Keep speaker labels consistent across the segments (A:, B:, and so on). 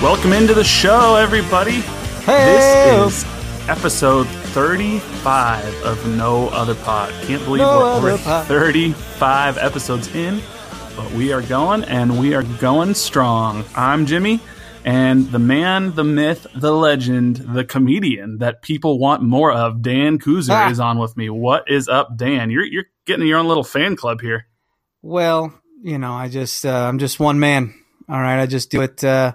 A: Welcome into the show, everybody.
B: Hey,
A: This is episode 35 of No Other Pod. Can't believe
B: No
A: we're, we're 35 episodes in, but we are going and we are going strong. I'm Jimmy, and the man, the myth, the legend, the comedian that people want more of, Dan Kuzer,
B: Ah.
A: is on with me. What is up, Dan? You're you're getting your own little fan club here.
B: well, you know, I just uh, I'm just one man. All right, I just do it uh,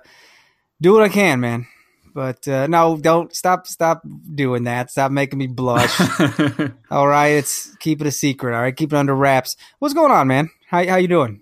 B: do what I can, man. But uh, no, don't stop stop doing that. Stop making me blush. all right, it's keep it a secret. All right, keep it under wraps. What's going on, man? How how you doing?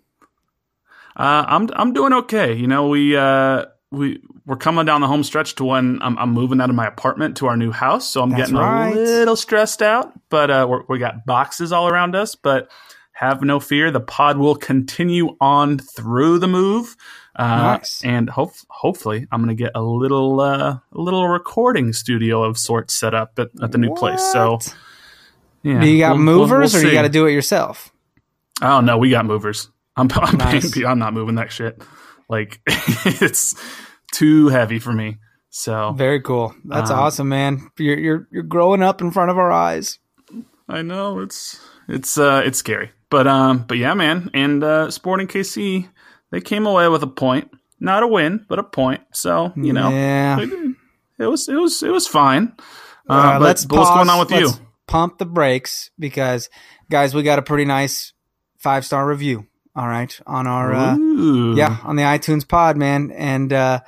A: Uh, I'm I'm doing okay. You know, we uh, we we're coming down the home stretch to when I'm, I'm moving out of my apartment to our new house, so I'm
B: That's
A: getting
B: right.
A: a little stressed out. But uh, we're, we got boxes all around us. But have no fear, the pod will continue on through the move. Uh,
B: Nice.
A: And hope, hopefully, I'm going to get a little uh, a little recording studio of sorts set up at, at the new place. So, yeah,
B: do you got
A: we'll- we'll-
B: movers,
A: we'll
B: or you got to do it yourself?
A: Oh no, we got movers. I'm I'm,
B: Nice.
A: paying- I'm not moving that shit. Like it's too heavy for me. So
B: Very cool. That's
A: Um,
B: awesome, man. You're you're you're growing up in front of our eyes.
A: I know it's it's uh it's scary. But um but yeah, man. And uh Sporting KC, they came away with a point. Not a win, but a point. So, you know,
B: yeah.
A: it, it was it was it was fine. Uh,
B: Uh,
A: but,
B: let's
A: but what's going on with you?
B: Pump the brakes because, guys, we got a pretty nice five star review. All right, on our uh, yeah on the iTunes pod, man, and uh,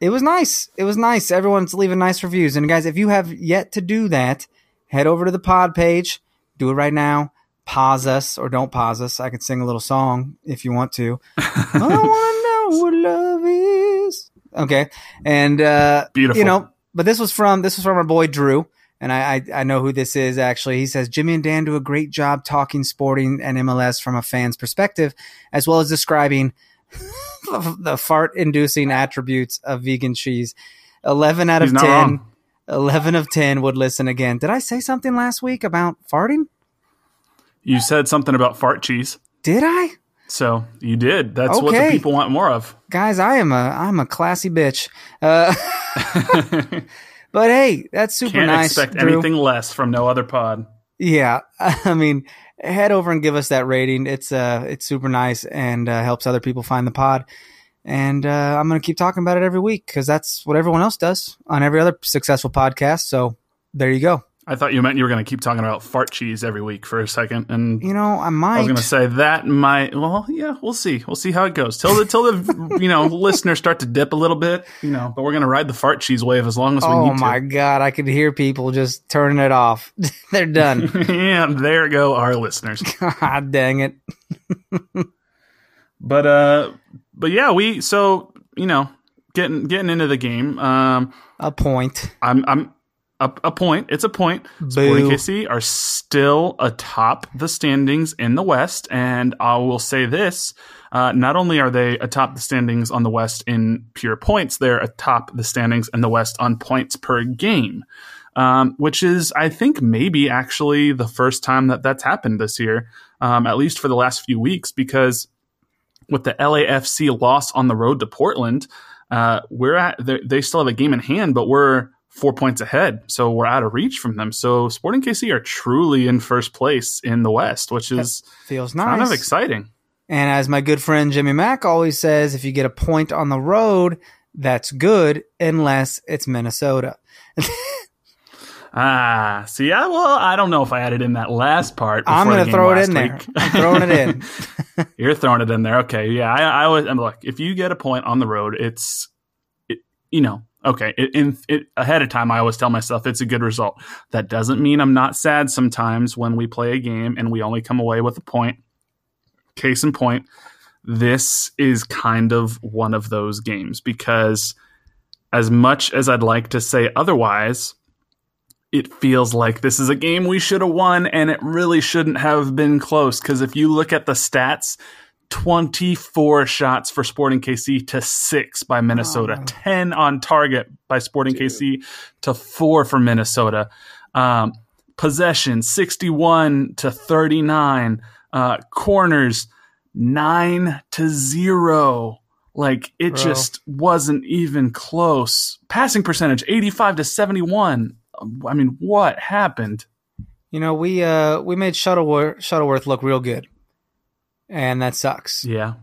B: it was nice. It was nice. Everyone's leaving nice reviews, and guys, if you have yet to do that, head over to the pod page. Do it right now. Pause us or don't pause us. I can sing a little song if you want to. I want to know what love is. Okay, and uh,
A: Beautiful.
B: you know, but this was from this was from our boy Drew, and I, I I know who this is actually. He says Jimmy and Dan do a great job talking sporting and MLS from a fan's perspective, as well as describing the fart-inducing attributes of vegan cheese. Eleven out of ten.
A: wrong.
B: 11 of 10 would listen again. Did I say something last week about farting?
A: You said something about fart cheese.
B: Did I?
A: So you did. That's what the people want more of.
B: Guys, I am a I'm a classy bitch. Uh, but hey, that's super
A: Can't
B: nice.
A: expect
B: Drew.
A: anything less from no other pod.
B: Yeah, I mean, head over and give us that rating. It's uh, it's super nice and uh, helps other people find the pod. And uh, I'm gonna keep talking about it every week because that's what everyone else does on every other successful podcast. So there you go.
A: I thought you meant you were going to keep talking about fart cheese every week for a second, and
B: You know, I might.
A: I was going to say that might. Well, yeah, we'll see. We'll see how it goes till the till the you know listeners start to dip a little bit. You know, but we're going to ride the fart cheese wave as long as we can.
B: oh
A: need
B: my god, I could hear people just turning it off. They're done.
A: and there go our listeners.
B: God dang it.
A: But uh, but yeah, we so you know getting getting into the game. Um,
B: A point.
A: I'm I'm a, a point. It's a point. Sporting KC are still atop the standings in the West, and I will say this: uh, not only are they atop the standings on the West in pure points, they're atop the standings in the West on points per game. um, which is, I think, maybe actually the first time that that's happened this year, um, at least for the last few weeks, because with the LAFC loss on the road to Portland, uh, we're at they still have a game in hand, but we're four points ahead, so we're out of reach from them. So Sporting KC are truly in first place in the West, which is
B: that feels nice,
A: kind of exciting.
B: And as my good friend Jimmy Mack always says, if you get a point on the road, that's good, unless it's Minnesota.
A: Ah, see, I well, I don't know if I added in that last part.
B: I'm going to throw it in there. I'm throwing it in.
A: You're throwing it in there. Okay, yeah. I, I was. I'm like, if you get a point on the road, it's, it, you know, okay. It, in it, ahead of time, I always tell myself it's a good result. That doesn't mean I'm not sad sometimes when we play a game and we only come away with a point. Case in point, this is kind of one of those games because, as much as I'd like to say otherwise it feels like this is a game we should have won and it really shouldn't have been close because if you look at the stats 24 shots for Sporting KC to 6 by Minnesota, oh. 10 on target by Sporting Dude. KC to 4 for Minnesota. Um, possession 61 to 39, uh, corners 9 to 0. Like it Bro. just wasn't even close. Passing percentage 85 to 71 I mean, what happened?
B: You know, we uh we made Shuttleworth Shuttleworth look real good, and that sucks.
A: Yeah.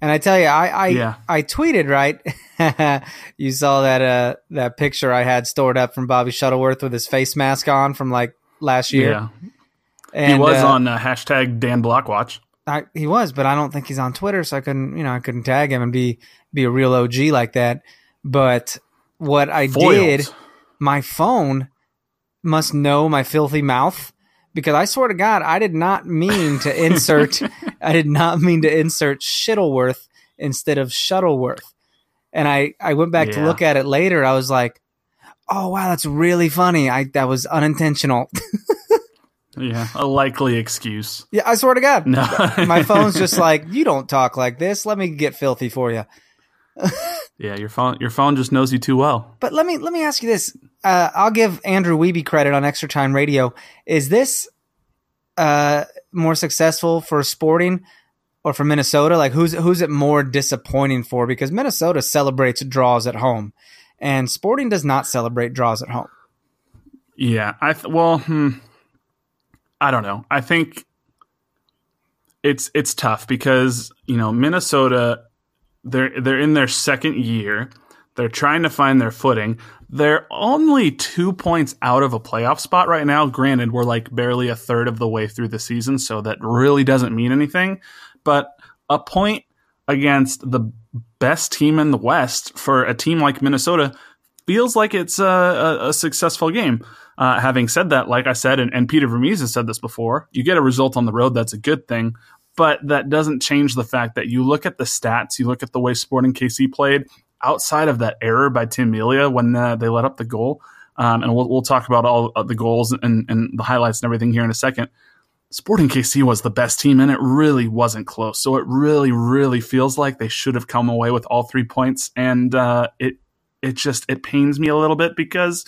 B: And I tell you, I I, yeah. I tweeted right. you saw that uh that picture I had stored up from Bobby Shuttleworth with his face mask on from like last year. Yeah.
A: And, he was uh, on uh, hashtag Dan Blockwatch.
B: I, he was, but I don't think he's on Twitter, so I couldn't, you know, I couldn't tag him and be be a real OG like that. But what I Foiled. did, my phone must know my filthy mouth because I swear to God, I did not mean to insert, I did not mean to insert Shittleworth instead of Shuttleworth. And I, I went back yeah. to look at it later. I was like, oh, wow, that's really funny. I, that was unintentional.
A: yeah. A likely excuse.
B: Yeah. I swear to God. No. my phone's just like, you don't talk like this. Let me get filthy for you.
A: Yeah. Your phone, your phone just knows you too well.
B: But let me, let me ask you this uh, I'll give Andrew Wiebe credit on Extra Time Radio. Is this uh, more successful for Sporting or for Minnesota? Like, who's who's it more disappointing for? Because Minnesota celebrates draws at home, and Sporting does not celebrate draws at home.
A: Yeah, I th- well, hmm, I don't know. I think it's it's tough because you know Minnesota they're they're in their second year. They're trying to find their footing. They're only two points out of a playoff spot right now. Granted, we're like barely a third of the way through the season, so that really doesn't mean anything. But a point against the best team in the West for a team like Minnesota feels like it's a, a, a successful game. Uh, having said that, like I said, and, and Peter Vermes has said this before, you get a result on the road, that's a good thing. But that doesn't change the fact that you look at the stats, you look at the way Sporting KC played, outside of that error by Tim Melia when uh, they let up the goal, um, and we'll, we'll talk about all the goals and, and the highlights and everything here in a second. Sporting KC was the best team, and it really wasn't close. So it really, really feels like they should have come away with all three points, and uh, it it just it pains me a little bit because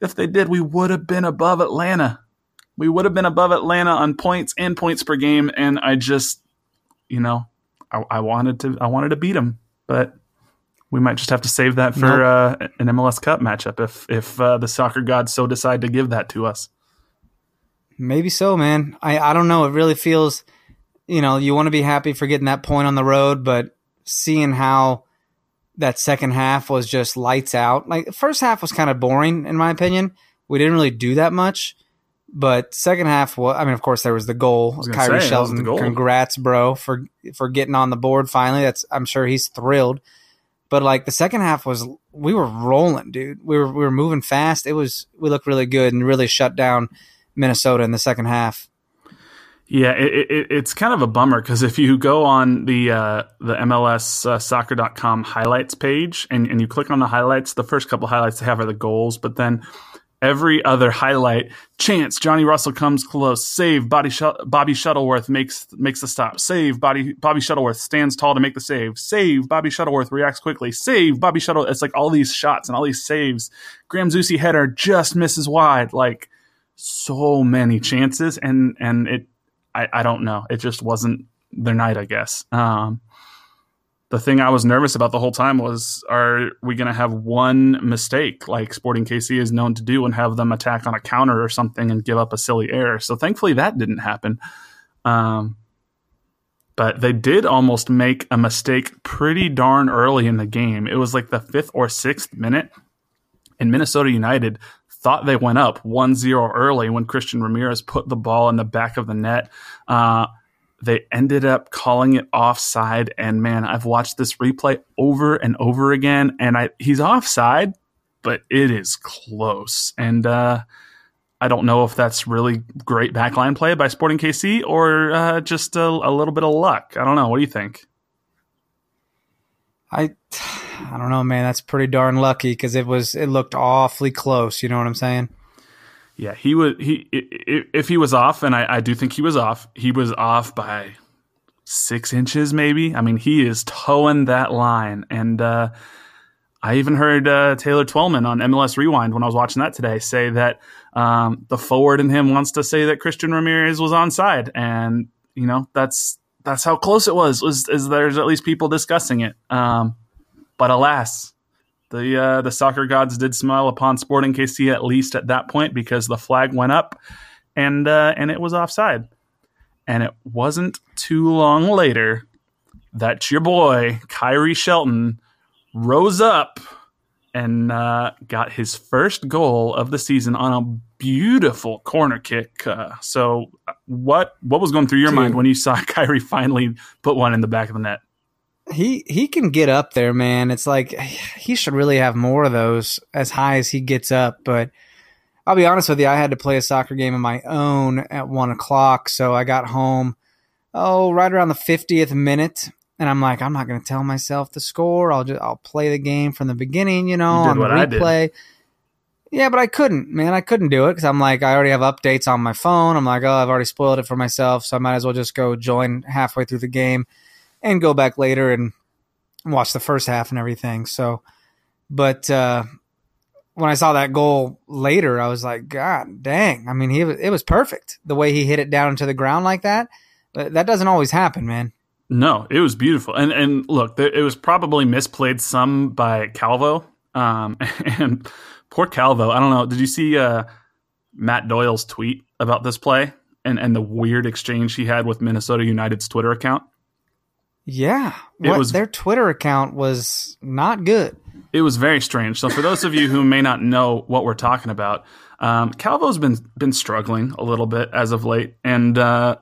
A: if they did, we would have been above Atlanta. We would have been above Atlanta on points and points per game, and I just, you know, I, I wanted to I wanted to beat them, but we might just have to save that for nope. uh, an MLS Cup matchup if if uh, the soccer gods so decide to give that to us.
B: Maybe so, man. I I don't know. It really feels, you know, you want to be happy for getting that point on the road, but seeing how that second half was just lights out. Like the first half was kind of boring in my opinion. We didn't really do that much. But second half, well, I mean, of course, there was the goal. Was Khiry say, Shelton, congrats, bro, for for getting on the board finally. That's I'm sure he's thrilled. But like the second half was, we were rolling, dude. We were we were moving fast. It was we looked really good and really shut down Minnesota in the second half.
A: Yeah, it, it, it's kind of a bummer because if you go on the uh, the MLS uh, soccer.com highlights page and, and you click on the highlights, the first couple highlights they have are the goals, but then every other highlight. Chance, Johnny Russell comes close. Save, Bobby, Bobby Shuttleworth makes makes the stop. Save, Bobby Bobby Shuttleworth stands tall to make the save. Save, Bobby Shuttleworth reacts quickly. Save, Bobby Shuttle. It's like all these shots and all these saves. Graham Zusi header just misses wide. Like so many chances, and and it, I, I don't know. It just wasn't their night, I guess. Um, the thing I was nervous about the whole time was are we going to have one mistake like Sporting KC is known to do and have them attack on a counter or something and give up a silly error? So thankfully that didn't happen. Um, but they did almost make a mistake pretty darn early in the game. It was like the fifth or sixth minute, and Minnesota United thought they went up 1 0 early when Christian Ramirez put the ball in the back of the net. Uh, they ended up calling it offside. And man, I've watched this replay over and over again, and I he's offside, but it is close. And uh, I don't know if that's really great backline play by Sporting KC or uh, just a, a little bit of luck. I don't know. What do you think?
B: I I don't know, man. That's pretty darn lucky because it was it looked awfully close. You know what I'm saying?
A: Yeah, he was he if he was off, and I, I do think he was off. He was off by six inches, maybe. I mean, he is towing that line, and uh, I even heard uh, Taylor Twellman on MLS Rewind when I was watching that today say that um, the forward in him wants to say that Christian Ramirez was onside, and you know that's that's how close it was. Was is there's at least people discussing it, um, but alas, the uh, the soccer gods did smile upon Sporting KC at least at that point because the flag went up and uh, and it was offside. And it wasn't too long later that your boy Khiry Shelton rose up and uh, got his first goal of the season on a beautiful corner kick. Uh, so, what what was going through your Dude. mind when you saw Khiry finally put one in the back of the net?
B: He he can get up there, man. It's like he should really have more of those as high as he gets up. But I'll be honest with you, I had to play a soccer game of my own at one o'clock, so I got home oh right around the fiftieth minute, and I'm like, I'm not going to tell myself the score. I'll just I'll play the game from the beginning, you know, you on the replay. Yeah, but I couldn't, man. I couldn't do it because I'm like, I already have updates on my phone. I'm like, oh, I've already spoiled it for myself, so I might as well just go join halfway through the game and go back later and watch the first half and everything. So, but uh, when I saw that goal later, I was like, God dang! I mean, he it was perfect the way he hit it down into the ground like that. But that doesn't always happen, man.
A: No, it was beautiful, and and look, it was probably misplayed some by Calvo, um, and poor Calvo. I don't know. Did you see uh, Matt Doyle's tweet about this play and and the weird exchange he had with Minnesota United's Twitter account?
B: Yeah, what, was their Twitter account was not good.
A: It was very strange. So for those of you who may not know what we're talking about, um, Calvo's been been struggling a little bit as of late, and uh,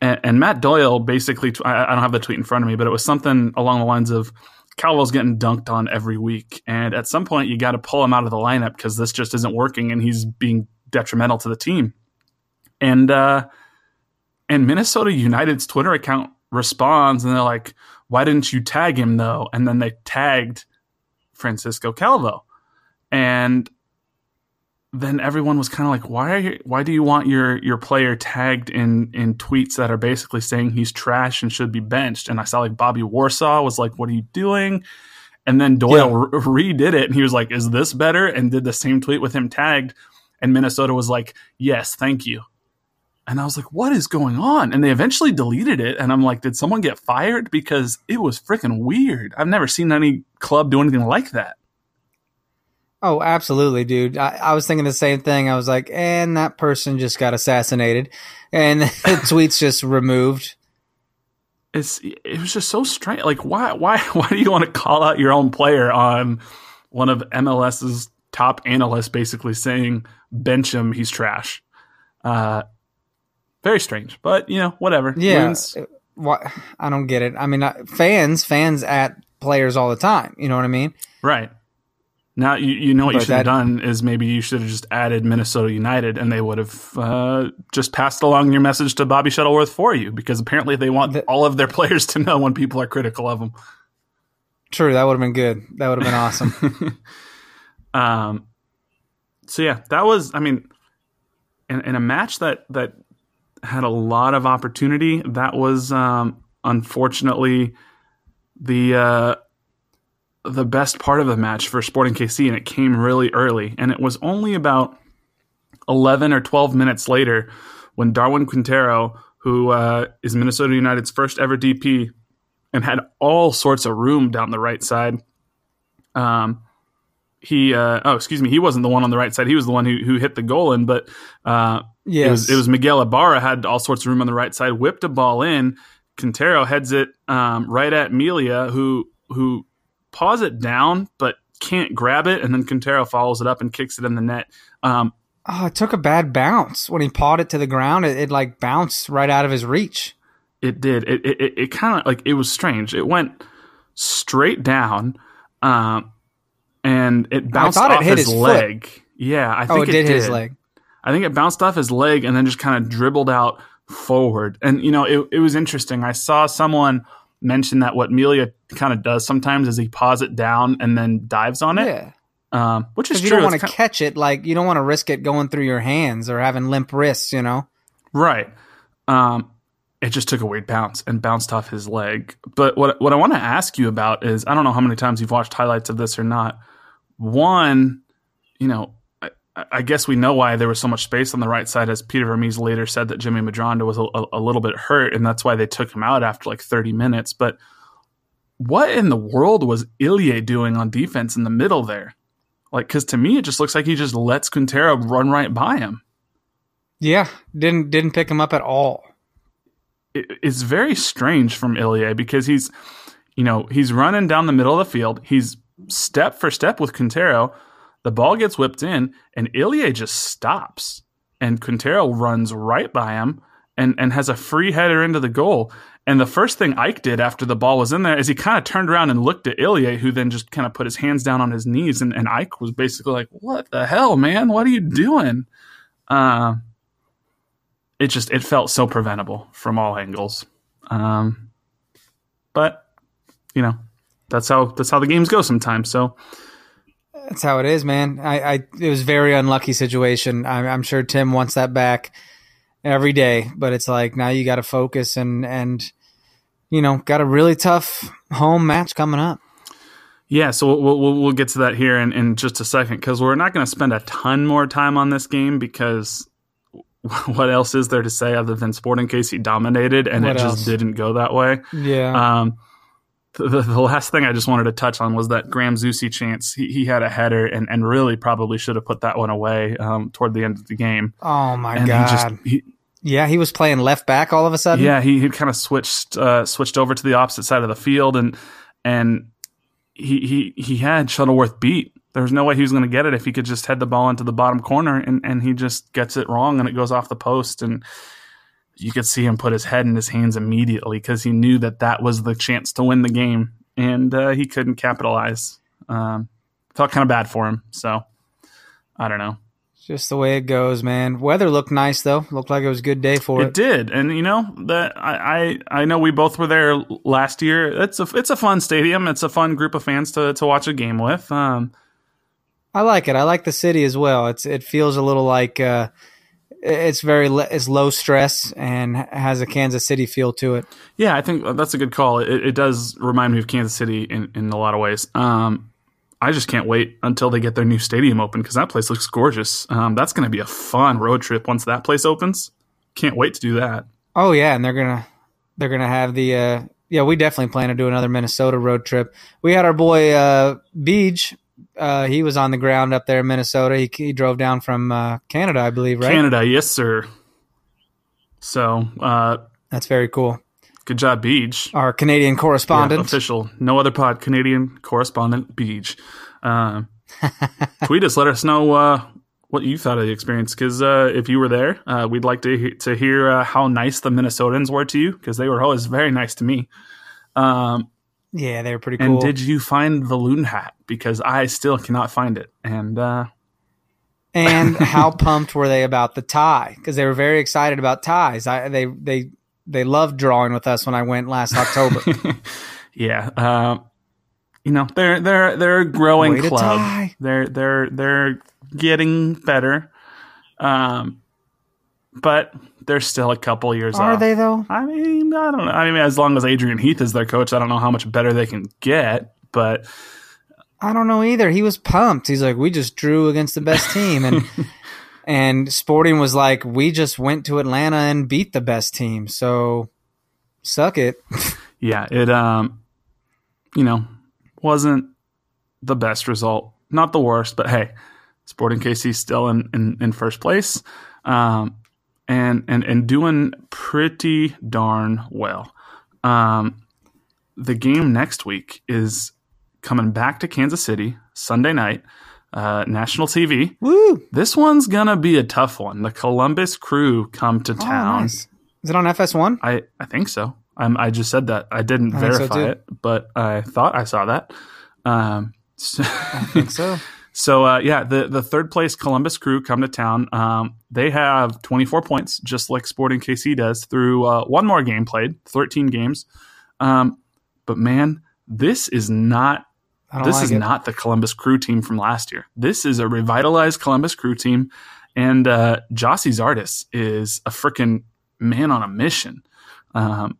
A: and, and, Matt Doyle basically t- I, I don't have the tweet in front of me, but it was something along the lines of Calvo's getting dunked on every week, and at some point you got to pull him out of the lineup because this just isn't working, and he's being detrimental to the team. And uh, and Minnesota United's Twitter account responds and they're like, why didn't you tag him though? And then they tagged Francisco Calvo. And then everyone was kind of like, why are you, why do you want your your player tagged in in tweets that are basically saying he's trash and should be benched? And I saw like Bobby Warshaw was like, what are you doing? And then Doyle yeah. re- redid it and he was like, is this better? And did the same tweet with him tagged. And Minnesota was like, yes, thank you. And I was like, what is going on? And they eventually deleted it. And I'm like, did someone get fired? Because it was freaking weird. I've never seen any club do anything like that.
B: Oh, absolutely, dude. I, I, was thinking the same thing. I was like, and that person just got assassinated, and the tweets just removed.
A: It's it was just so strange. Like, why why why do you want to call out your own player on one of MLS's top analysts, basically saying bench him, he's trash? Uh, very strange, but you know, whatever.
B: Yeah. What I don't get it. I mean, fans, fans at players all the time. You know what I mean?
A: Right. Now you, you know what but you should have done is maybe you should have just added Minnesota United and they would have uh, just passed along your message to Bobby Shuttleworth for you because apparently they want all of their players to know when people are critical of them.
B: True, that would have been good. That would have been awesome.
A: um, so yeah, that was. I mean, in, in a match that that had a lot of opportunity, that was um, unfortunately the uh, the best part of the match for Sporting KC, and it came really early. And it was only about eleven or twelve minutes later when Darwin Quintero, who uh, is Minnesota United's first ever DP, and had all sorts of room down the right side. Um, he uh, oh excuse me he wasn't the one on the right side he was the one who, who hit the goal in but uh, yes. it was it was Miguel Ibarra had all sorts of room on the right side whipped a ball in. Quintero heads it um, right at Melia who who paws it down but can't grab it and then Quintero follows it up and kicks it in the net. Um,
B: oh it took a bad bounce. When he pawed it to the ground it, it like bounced right out of his reach.
A: It did. It it, it, it kind of like it was strange. It went straight down um, and it bounced off it his, his leg. Yeah, I think
B: oh, it, did, hit his leg.
A: I think it bounced off his leg and then just kind of dribbled out forward. And you know, it, it was interesting. I saw someone mention that what Melia kind of does sometimes is he paws it down and then dives on it.
B: Yeah.
A: Um, which is
B: you
A: true.
B: You don't want to catch it like you don't want to risk it going through your hands or having limp wrists, you know.
A: Right. Um, it just took a weird bounce and bounced off his leg. But what what I want to ask you about is I don't know how many times you've watched highlights of this or not one, you know, I, guess we know why there was so much space on the right side, as Peter Vermes later said that Jimmy Medranda was a, a, little bit hurt, and that's why they took him out after like 30 minutes. But what in the world was Ilie doing on defense in the middle there? Like, because to me, it just looks like he just lets Quintero run right by him.
B: Yeah, didn't didn't pick him up at all.
A: It, it's very strange from Ilie because he's, you know, he's running down the middle of the field. He's step for step with Quintero. The ball gets whipped in, and Ilie just stops. And Quintero runs right by him and, and has a free header into the goal. And the first thing Ike did after the ball was in there is he kind of turned around and looked at Ilie, who then just kind of put his hands down on his knees. And, and Ike was basically like, What the hell, man? What are you doing? Uh, it just it felt so preventable from all angles. Um, but you know, that's how that's how the games go sometimes. So
B: that's how it is, man. I, I it was very unlucky situation. I, I'm sure Tim wants that back every day, but it's like now you got to focus and and you know got a really tough home match coming up.
A: Yeah, so we'll we'll, we'll get to that here in, in just a second because we're not going to spend a ton more time on this game because what else is there to say other than Sporting KC dominated and what it else? just didn't go that way?
B: Yeah. Um,
A: the, the, last thing I just wanted to touch on was that Graham Zusi chance. He, he had a header and, and really probably should have put that one away um, toward the end of the game.
B: Oh my and god! He just, he, yeah, he was playing left back all of a sudden.
A: Yeah, he, he kind of switched uh, switched over to the opposite side of the field and and he he he had Shuttleworth beat. There was no way he was going to get it if he could just head the ball into the bottom corner and and he just gets it wrong and it goes off the post and you could see him put his head in his hands immediately because he knew that that was the chance to win the game, and uh, he couldn't capitalize. Um, felt kind of bad for him, so I don't know.
B: Just the way it goes, man. Weather looked nice though. Looked like it was a good day for it.
A: It did, and you know that I, I I know we both were there last year. It's a it's a fun stadium. It's a fun group of fans to to watch a game with. Um,
B: I like it. I like the city as well. It's it feels a little like. Uh, it's very it's low stress and has a Kansas City feel to it.
A: Yeah, I think that's a good call. It, it does remind me of Kansas City in, in a lot of ways. Um, I just can't wait until they get their new stadium open because that place looks gorgeous. Um, that's going to be a fun road trip once that place opens. Can't wait to do that.
B: Oh yeah, and they're gonna they're gonna have the uh, yeah. We definitely plan to do another Minnesota road trip. We had our boy uh, Beach uh, he was on the ground up there in Minnesota. He, he drove down from uh, Canada, I believe, right?
A: Canada, yes, sir. So uh,
B: that's very cool.
A: Good job, Beach.
B: Our Canadian correspondent,
A: yeah, official, no other pod, Canadian correspondent, Beach. Uh, tweet us, let us know uh, what you thought of the experience. Because uh, if you were there, uh, we'd like to to hear uh, how nice the Minnesotans were to you. Because they were always very nice to me. Um,
B: yeah, they were pretty cool.
A: And did you find the loon hat? Because I still cannot find it. And uh
B: and how pumped were they about the tie? Because they were very excited about ties. I they they they loved drawing with us when I went last October.
A: yeah. Uh, you know they're they're they're a growing
B: Way
A: club. They're they're they're getting better, um, but they're still a couple years
B: Are
A: off.
B: they though?
A: I mean, I don't know. I mean, as long as Adrian Heath is their coach, I don't know how much better they can get. But
B: I don't know either. He was pumped. He's like, we just drew against the best team, and and Sporting was like, we just went to Atlanta and beat the best team. So suck it.
A: yeah, it um, you know, wasn't the best result. Not the worst, but hey, Sporting KC still in in, in first place, um, and and and doing pretty darn well. Um, the game next week is coming back to Kansas City Sunday night, uh, national TV.
B: Woo!
A: This one's gonna be a tough one. The Columbus Crew come to
B: Oh,
A: town.
B: nice. Is it on FS1?
A: I, I think so. I'm, I just said that. I didn't
B: I think so,
A: verify it, but I thought I saw that. Um, so,
B: I think so.
A: So uh, yeah, the, the third place Columbus Crew come to town. Um, they have 24 points, just like Sporting KC does, through uh, one more game played, 13 games. Um, but man, this is not this
B: like
A: is
B: it.
A: not the Columbus Crew team from last year. This is a revitalized Columbus Crew team, and uh, Gyasi Zardes is a freaking man on a mission. Um,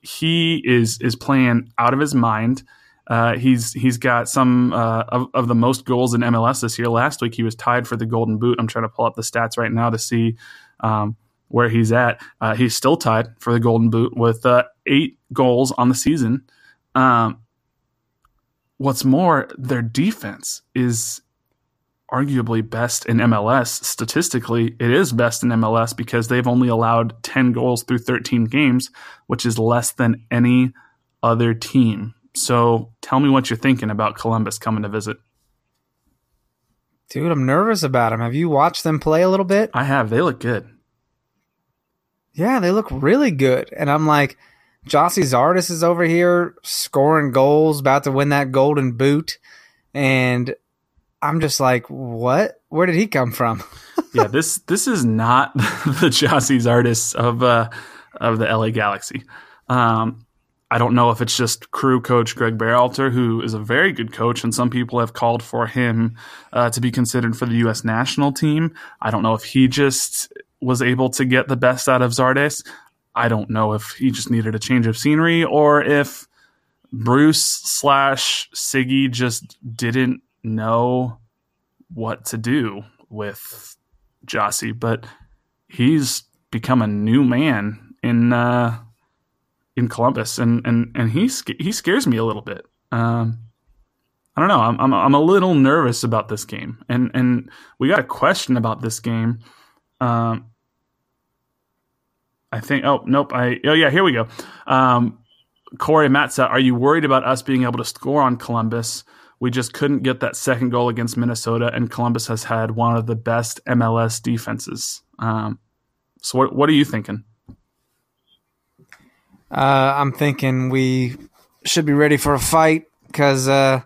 A: he is is playing out of his mind. Uh, he's he's got some uh, of, of the most goals in MLS this year. Last week he was tied for the Golden Boot. I'm trying to pull up the stats right now to see um, where he's at. Uh, he's still tied for the Golden Boot with uh, eight goals on the season. Um, what's more, their defense is arguably best in MLS. Statistically, it is best in MLS because they've only allowed 10 goals through 13 games, which is less than any other team. So tell me what you're thinking about Columbus coming to visit.
B: Dude, I'm nervous about him. Have you watched them play a little bit?
A: I have. They look good.
B: Yeah, they look really good. And I'm like, Gyasi Zardes is over here scoring goals, about to win that golden boot. And I'm just like, what? Where did he come from?
A: yeah, this this is not the Gyasi Zardes of uh, of the LA Galaxy. Um, I don't know if it's just crew coach Greg Berhalter, who is a very good coach, and some people have called for him uh, to be considered for the U.S. national team. I don't know if he just was able to get the best out of Zardes. I don't know if he just needed a change of scenery or if Bruce slash Sigi just didn't know what to do with Gyasi, but he's become a new man in uh, in Columbus, and and and he he scares me a little bit. Um, I don't know. I'm, I'm I'm a little nervous about this game, and and we got a question about this game. Um, I think. Oh nope. I oh yeah. Here we go. Um, Corey Matza, are you worried about us being able to score on Columbus? We just couldn't get that second goal against Minnesota, and Columbus has had one of the best MLS defenses. Um, so, what what are you thinking?
B: Uh, I'm thinking we should be ready for a fight because uh,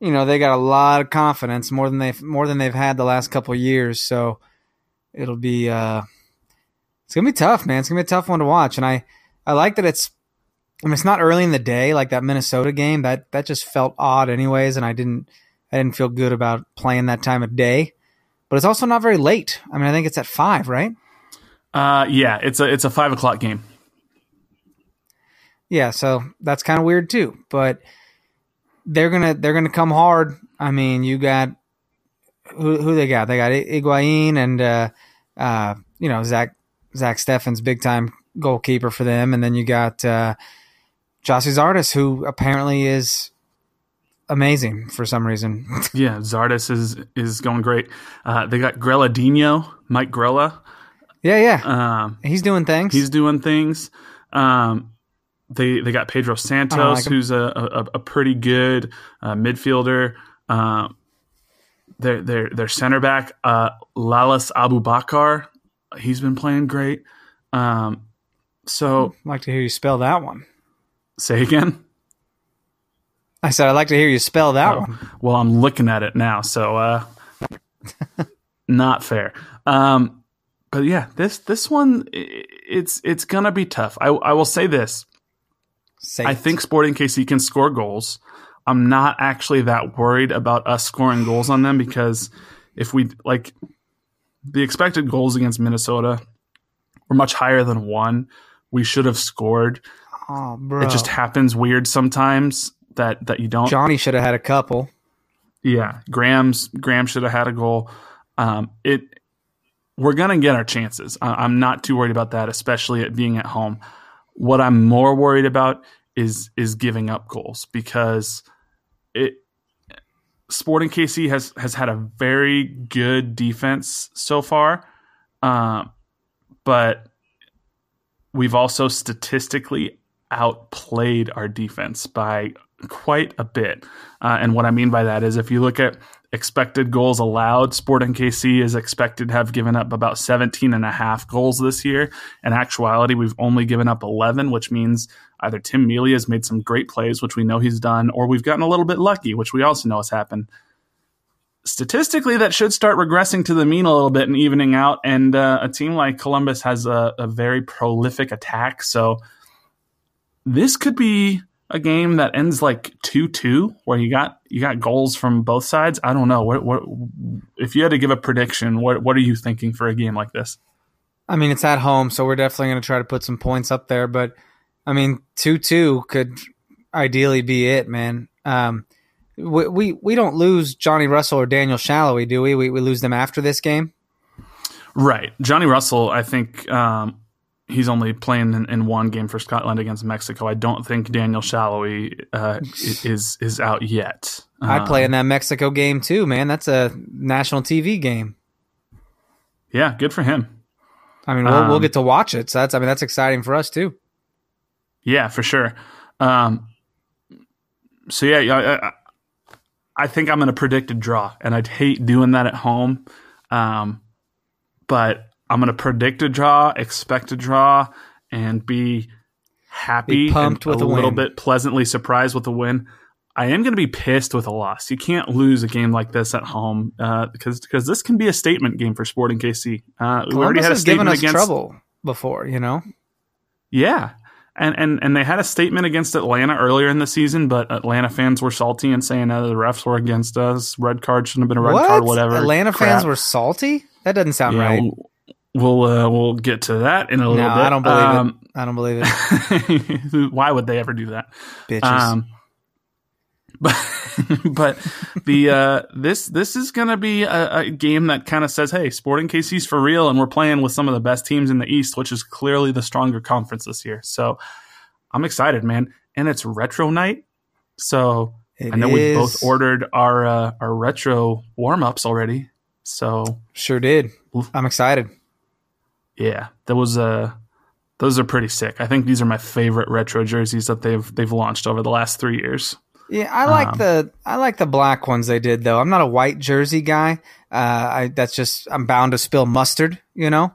B: you know they got a lot of confidence more than they've more than they've had the last couple years. So it'll be uh, it's gonna be tough, man. It's gonna be a tough one to watch, and I I like that it's I mean it's not early in the day like that Minnesota game that that just felt odd anyways, and I didn't I didn't feel good about playing that time of day. But it's also not very late. I mean, I think it's at five, right?
A: Uh, yeah, it's a it's a five o'clock game.
B: Yeah, so that's kind of weird too. But they're gonna they're gonna come hard. I mean, you got who who they got? They got Higuain and uh, uh, you know Zach Zach Steffens, big time goalkeeper for them, and then you got uh, Gyasi Zardes, who apparently is amazing for some reason.
A: Yeah, Zardes is is going great. Uh, they got Greladino, Mike Grella.
B: yeah, yeah,
A: Um,
B: he's doing things.
A: he's doing things. Um, they they got Pedro Santos,
B: like
A: who's a, a, a pretty good uh, midfielder. Um, their their their center back, uh, Lalas Abubakar, he's been playing great. Um, so
B: I'd like to hear you spell that one.
A: say again.
B: I said I'd like to hear you spell that
A: Oh.
B: one.
A: Well, I'm looking at it now, so uh, not fair. Um, but yeah, this this one it's it's gonna be tough. I I will say this. I think Sporting KC can score goals. I'm not actually that worried about us scoring goals on them because if we like the expected goals against Minnesota were much higher than one. We should have scored.
B: Oh, bro.
A: It just happens weird sometimes that that you don't.
B: Johnny should have had a couple.
A: Yeah, Graham's Graham should have had a goal. Um, it we're gonna get our chances. I, I'm not too worried about that, especially at being at home. What I'm more worried about is is giving up goals because it Sporting KC has has had a very good defense so far, uh, but we've also statistically outplayed our defense by quite a bit. Uh, and what I mean by that is if you look at expected goals allowed, Sporting KC is expected to have given up about 17 and a half goals this year. In actuality, we've only given up 11, which means either Tim Melia has made some great plays, which we know he's done, or we've gotten a little bit lucky, which we also know has happened. Statistically, that should start regressing to the mean a little bit and evening out. And uh, a team like Columbus has a, a very prolific attack. So this could be a game that ends like two two, where you got you got goals from both sides. I don't know. What what if you had to give a prediction? What what are you thinking for a game like this?
B: I mean, it's at home, so we're definitely going to try to put some points up there. But I mean, two two could ideally be it, man. Um, we, we we don't lose Johnny Russell or Daniel Salloi, do we? we? We lose them after this game,
A: right? Johnny Russell, I think. Um, he's only playing in, in, one game for Scotland against Mexico. I don't think Daniel Salloi uh, is is out yet.
B: I'd play in that Mexico game too, man. That's a national TV game.
A: Yeah, good for him.
B: I mean, we'll, um, we'll get to watch it. So that's I mean that's exciting for us too.
A: Yeah, for sure. Um, so yeah, I, I think I'm going to predict a draw, and I'd hate doing that at home. Um, but I'm going to predict a draw, expect a draw, and be happy,
B: be pumped with
A: a,
B: a
A: little bit pleasantly surprised with a win. I am going to be pissed with a loss. You can't lose a game like this at home uh, because because this can be a statement game for Sporting KC. Uh, we already had a statement
B: us
A: against
B: trouble before, you know.
A: Yeah, and and and they had a statement against Atlanta earlier in the season, but Atlanta fans were salty and saying uh, the refs were against us. Red card shouldn't have been a red
B: what?
A: card. Whatever.
B: Atlanta
A: Crap.
B: fans were salty. That doesn't sound
A: Yeah,
B: right.
A: We'll uh, we'll get to that in a little
B: No,
A: bit.
B: I don't believe
A: Um,
B: it. I don't believe it.
A: Why would they ever do that?
B: Bitches.
A: Um, but but the uh, this this is going to be a, a game that kind of says, "Hey, Sporting KC's for real," and we're playing with some of the best teams in the East, which is clearly the stronger conference this year. So I'm excited, man. And it's retro night, so
B: It
A: I know we
B: is-
A: both ordered our uh, our retro warm ups already. So
B: Sure did. I'm excited.
A: Yeah, that was uh those are pretty sick. I think these are my favorite retro jerseys that they've they've launched over the last three years.
B: Yeah, I like
A: Um,
B: the I like the black ones they did though. I'm not a white jersey guy. Uh, I that's just I'm bound to spill mustard, you know.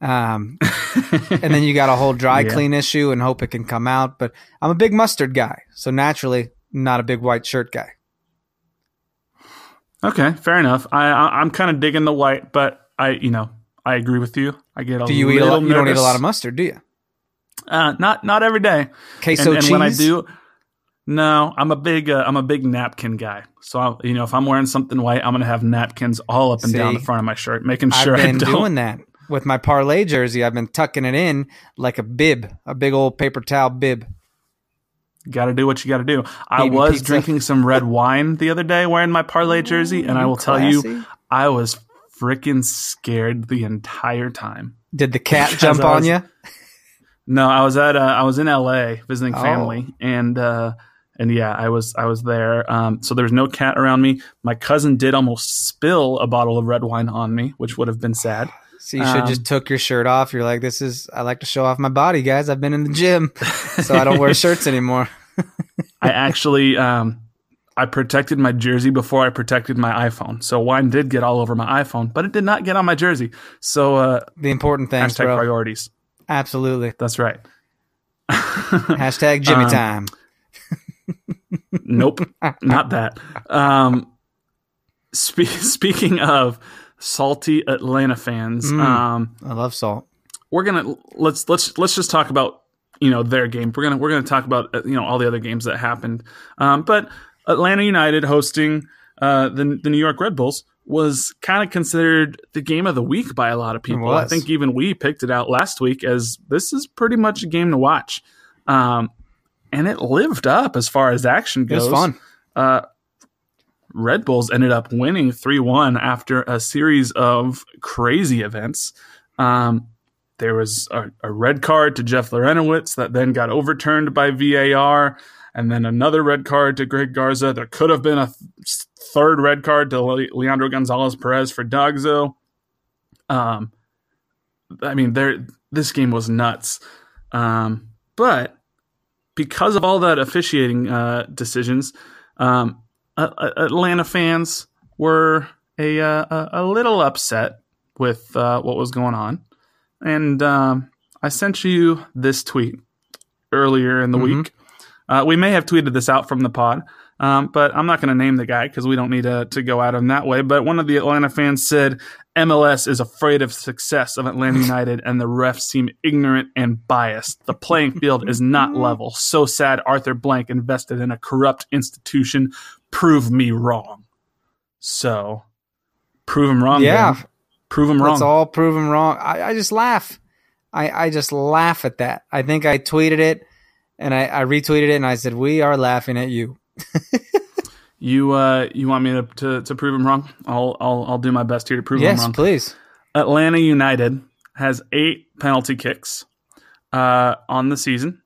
B: Um, and then you got a whole dry
A: Yeah.
B: clean issue and hope it can come out. But I'm a big mustard guy, so naturally not a big white shirt guy.
A: Okay, fair enough. I, I I'm kind of digging the white, but I you know I agree with you. I get a
B: Do you eat a
A: little
B: lot? You don't eat a lot of mustard, do you?
A: Uh, not not every day.
B: Queso
A: and, and
B: cheese.
A: when I do, no, I'm a big uh, I'm a big napkin guy. So I, you know, if I'm wearing something white, I'm gonna have napkins all up and down the front of my shirt, making sure
B: I've been doing that with my parlay jersey. I've been tucking it in like a bib, a big old paper towel bib.
A: Got to do what you got to do. I was
B: pizza.
A: drinking some red wine the other day wearing my parlay jersey, and I will tell you. I was freaking scared the entire time.
B: Did the cat jump
A: I
B: on
A: was-
B: you?
A: No, I was at uh, I was in LA visiting
B: Oh.
A: family, and uh, and yeah, I was I was there. Um, so there was no cat around me. My cousin did almost spill a bottle of red wine on me, which would have been sad.
B: So you should
A: Um,
B: just took your shirt off. You're like, this is I like to show off my body, guys. I've been in the gym, so I don't wear shirts anymore.
A: I actually um, I protected my jersey before I protected my iPhone. So wine did get all over my iPhone, but it did not get on my jersey. So uh,
B: The important things,
A: hashtag
B: bro.
A: priorities.
B: Absolutely.
A: That's right.
B: Hashtag Jimmy
A: Um,
B: time.
A: Nope, not that. Um, spe- speaking of salty Atlanta fans,
B: Mm.
A: um,
B: I love salt.
A: we're gonna let's let's let's just talk about you know their game. We're gonna we're gonna talk about uh, you know all the other games that happened. Um, but Atlanta United hosting uh, the the New York Red Bulls was kind of considered the game of the week by a lot of people. I think even we picked it out last week as this is pretty much a game to watch. Um, and it lived up as far as action
B: It
A: goes.
B: was fun.
A: Uh, Red Bulls ended up winning 3 1 after a series of crazy events. Um, there was a, a red card to Jeff Larentowicz that then got overturned by VAR, and then another red card to Greg Garza. There could have been a th- third red card to Le- Leandro Gonzalez Pirez for Dogzo. Um, I mean, there this game was nuts. Um, but because of all that officiating uh, decisions, um, uh, Atlanta fans were a uh, a, a little upset with uh, what was going on, and um, I sent you this tweet earlier in the
B: Mhm.
A: week. Uh, we may have tweeted this out from the pod, um, but I'm not going to name the guy because we don't need to, to go out in that way. But one of the Atlanta fans said MLS is afraid of success of Atlanta United, and the refs seem ignorant and biased. The playing field is not level. So sad Arthur Blank invested in a corrupt institution. Prove me wrong. So, prove him wrong.
B: Yeah,
A: baby. prove him wrong.
B: Let's all prove him wrong. I, I just laugh. I, I just laugh at that. I think I tweeted it and I, I retweeted it and I said, We are laughing at you.
A: You uh, you want me to, to, to prove him wrong? I'll I'll I'll do my best here to prove him
B: yes,
A: wrong.
B: please.
A: Atlanta United has eight penalty kicks uh, on the season,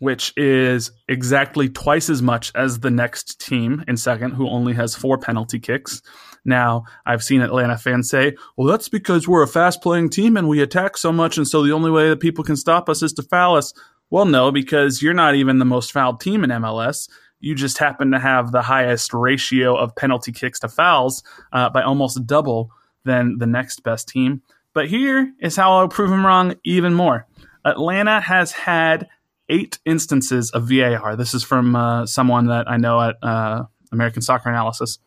A: which is exactly twice as much as the next team in second, who only has four penalty kicks. Now, I've seen Atlanta fans say, well, that's because we're a fast playing team and we attack so much, and so the only way that people can stop us is to foul us. Well, no, because you're not even the most fouled team in MLS. You just happen to have the highest ratio of penalty kicks to fouls uh, by almost double than the next best team. But here is how I'll prove him wrong even more. Atlanta has had eight instances of VAR. This is from uh, someone that I know at uh, American Soccer Analysis.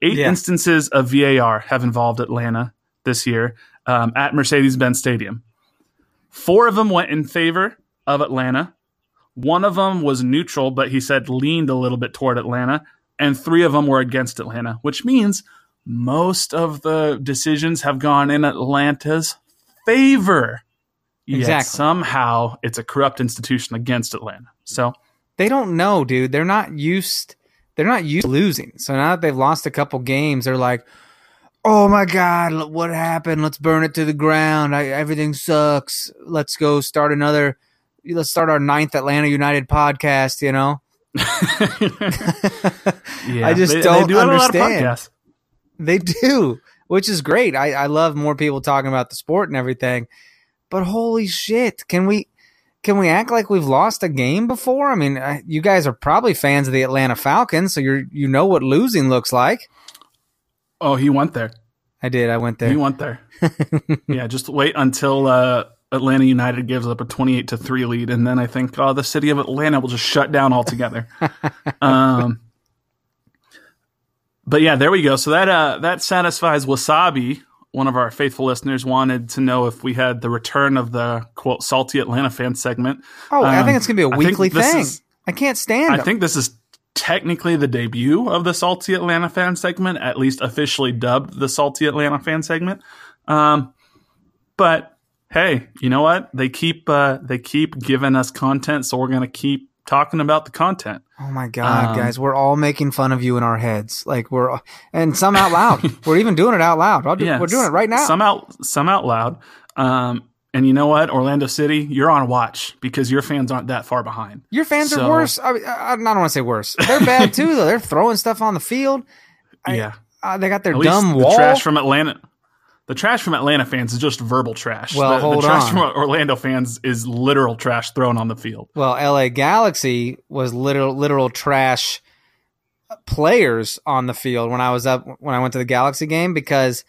A: Eight
B: Yeah.
A: instances of VAR have involved Atlanta this year um, at Mercedes Benz Stadium. Four of them went in favor of Atlanta. One of them was neutral, but he said leaned a little bit toward Atlanta. And three of them were against Atlanta, which means most of the decisions have gone in Atlanta's favor. Yet
B: Exactly.
A: somehow it's a corrupt institution against Atlanta. So
B: They don't know, dude. They're not used they're not used to losing. So now that they've lost a couple games, they're like, Oh my god, what happened? Let's burn it to the ground. I, everything sucks. Let's go start another let's start our ninth Atlanta United podcast, you know?
A: yeah,
B: I just
A: they,
B: don't
A: they do have a lot of
B: understand. They do, which is great. I, I love more people talking about the sport and everything. But holy shit, can we can we act like we've lost a game before? I mean, I, you guys are probably fans of the Atlanta Falcons, so you're you know what losing looks like.
A: Oh, he went there.
B: I did. I went there.
A: He went there. yeah, just wait until uh, Atlanta United gives up a twenty-eight to three lead, and then I think oh, the city of Atlanta will just shut down altogether. um, but yeah, there we go. So that uh, that satisfies Wasabi. One of our faithful listeners wanted to know if we had the return of the quote salty Atlanta fan segment.
B: Oh, I
A: Um,
B: think it's gonna be a
A: I
B: weekly thing.
A: is-
B: I can't stand it.
A: I
B: them.
A: think this is technically the debut of the Salty Atlanta fan segment, at least officially dubbed the Salty Atlanta fan segment. Um, but hey, you know what? They keep uh, they keep giving us content, so we're gonna keep talking about the content.
B: oh my god,
A: um,
B: guys, we're all making fun of you in our heads, like we're and some out loud. we're even doing it out loud. Do, we're doing it right now.
A: Some out some out loud. Um, and you know what, Orlando City, you're on watch because your fans aren't that far behind.
B: Your fans
A: So-
B: are worse. I, I, I don't want to say worse. They're bad too, though. They're throwing stuff on the field. I-
A: yeah,
B: Uh, they got their
A: At
B: dumb
A: the trash from Atlanta. The trash from Atlanta fans is just verbal trash.
B: Well,
A: the,
B: hold
A: the trash
B: on.
A: from Orlando fans is literal trash thrown on the field.
B: well, LA Galaxy was literal literal trash players on the field when I was up when I went to the Galaxy game because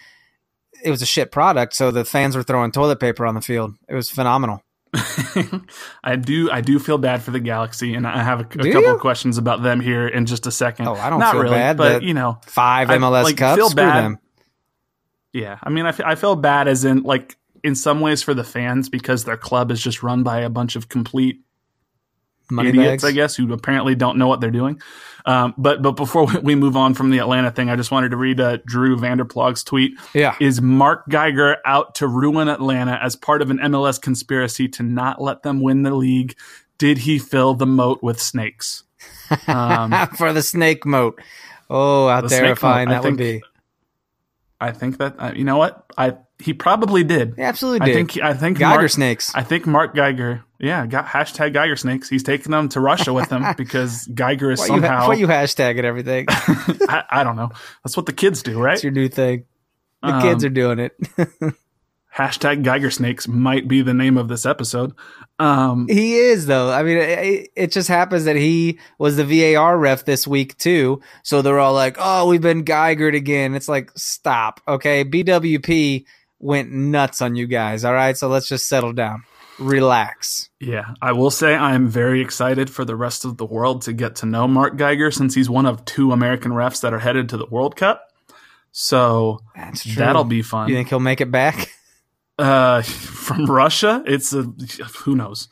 B: it was a shit product. So the fans were throwing toilet paper on the field. It was phenomenal.
A: I do, I do feel bad for the Galaxy, and I have a, a couple
B: you?
A: of questions about them here in just a second.
B: Oh, I don't
A: Not
B: feel
A: really,
B: bad,
A: but
B: but
A: you know,
B: Five
A: I,
B: MLS
A: like,
B: Cups.
A: feel bad.
B: them.
A: Yeah. I mean, I I feel bad as in like in some ways for the fans because their club is just run by a bunch of complete
B: Money
A: idiots,
B: bags.
A: I guess, who apparently don't know what they're doing. Um, but but before we move on from the Atlanta thing, I just wanted to read uh, Drew Vanderplog's tweet.
B: Yeah.
A: Is Mark Geiger out to ruin Atlanta as part of an MLS conspiracy to not let them win the league? Did he fill the moat with snakes? Um,
B: For the snake moat. Oh, how terrifying
A: moat,
B: that would be.
A: I think that uh, you know what I he probably did.
B: He absolutely
A: I think I think
B: Geiger
A: Mark,
B: snakes.
A: I think Mark Geiger, yeah, got hashtag Geiger snakes. He's taking them to Russia with him because Geiger is
B: Why you,
A: somehow.
B: ha- why you hashtag it everything?
A: I, I don't know. That's what the kids do, right?
B: It's your new thing. The
A: Um,
B: kids are doing it.
A: Hashtag Geiger snakes might be the name of this episode. Um,
B: he is though. I mean, it, it just happens that he was the VAR ref this week too. So they're all like, "Oh, we've been Geigered again." It's like, stop, okay? BWP went nuts on you guys. All right, so let's just settle down, relax.
A: yeah, I will say I am very excited for the rest of the world to get to know Mark Geiger since he's one of two American refs that are headed to the World Cup. So that'll be fun.
B: You think he'll make it back?
A: Uh, from Russia, it's a who knows.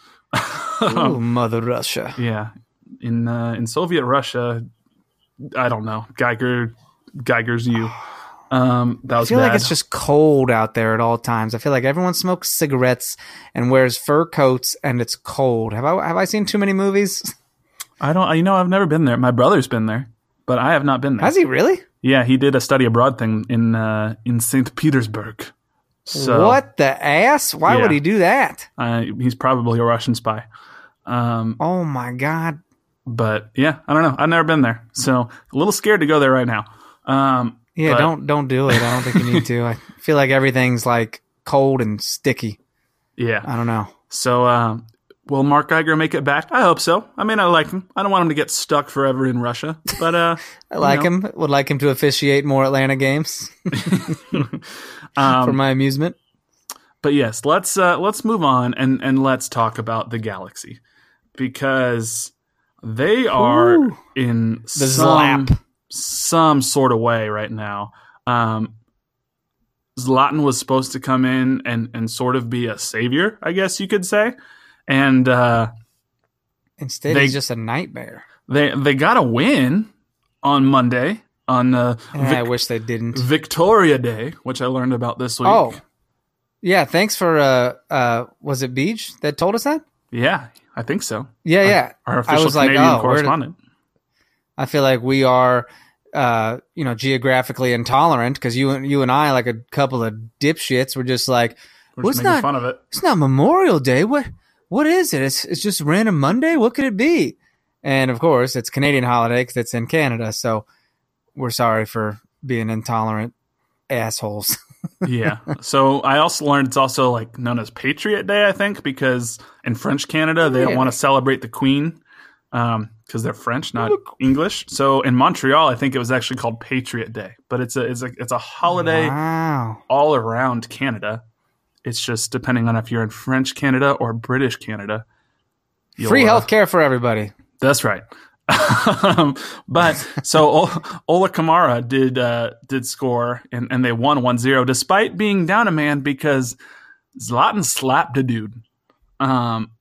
B: Ooh, Mother Russia.
A: Yeah, in uh, in Soviet Russia, I don't know. Geiger, Geiger's you. Um, that
B: I feel
A: bad.
B: like it's just cold out there at all times. I feel like everyone smokes cigarettes and wears fur coats, and it's cold. Have I have I seen too many movies?
A: I don't. You know, I've never been there. My brother's been there, but I have not been there.
B: Has he really?
A: Yeah, he did a study abroad thing in uh, in Saint Petersburg. So
B: what the ass? Why would he do that?
A: Uh, he's probably a Russian spy. Um,
B: Oh my god!
A: but yeah, I don't know. I've never been there, so a little scared to go there right now. Um,
B: Yeah,
A: but-
B: don't don't do it. I don't think you need to. I feel like everything's like cold and sticky.
A: Yeah.
B: I don't know.
A: So, um, will Mark Geiger make it back? I hope so. I mean, I like him. I don't want him to get stuck forever in Russia, but uh,
B: I like
A: know.
B: him. Would like him to officiate more Atlanta games
A: um,
B: for my amusement.
A: but yes, let's uh, let's move on and and let's talk about the Galaxy because they are
B: Ooh.
A: in
B: The
A: some some sort of way right now. Um, Zlatan was supposed to come in and and sort of be a savior, I guess you could say, and uh,
B: Instead,
A: they-
B: he's just a nightmare.
A: they they got a win on Monday on uh,
B: And I wish they didn't.
A: Victoria Day, which I learned about this week.
B: Oh, yeah. Thanks for uh uh. Was it Beach that told us that?
A: yeah, I think so.
B: Yeah, yeah.
A: Our
B: I
A: official
B: was like,
A: Canadian
B: oh, where did-
A: correspondent.
B: I feel like we are, uh, you know, geographically intolerant because you and you and I, like a couple of dipshits, were just like,
A: We're just making
B: not-
A: fun of it.
B: it's not Memorial Day. What what is it? It's it's just random Monday. What could it be? And of course, it's Canadian holiday because it's in Canada. So we're sorry for being intolerant assholes.
A: yeah. So I also learned it's also like known as Patriot Day, I think, because in French Canada they don't want to celebrate the Queen um, because they're French, not English. So in Montreal, I think it was actually called Patriot Day, but it's a it's a it's a holiday
B: Wow.
A: all around Canada. It's just depending on if you're in French Canada or British Canada.
B: Free
A: uh,
B: health care for everybody.
A: That's right. Um, but so Ol- Ola Kamara did uh, did score and, and they won 1-0 despite being down a man because Zlatan slapped a dude. Um,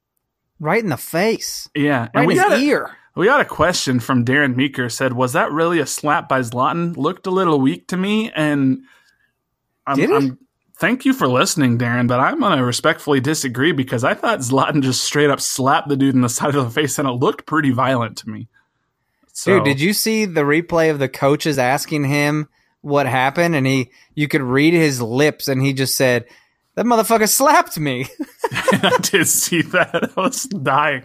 B: Right in the face.
A: yeah,
B: Right
A: and we
B: in his
A: got a,
B: ear.
A: we got a question from Darren Meeker said was that really a slap by Zlatan? Looked a little weak to me and I'm,
B: Did it?
A: I'm- thank you for listening, Darren, but I'm going to respectfully disagree because I thought Zlatan just straight up slapped the dude in the side of the face and it looked pretty violent to me. So,
B: Dude, did you see the replay of the coaches asking him what happened? And he, you could read his lips, and he just said, "That motherfucker slapped me."
A: I did see that. I was dying.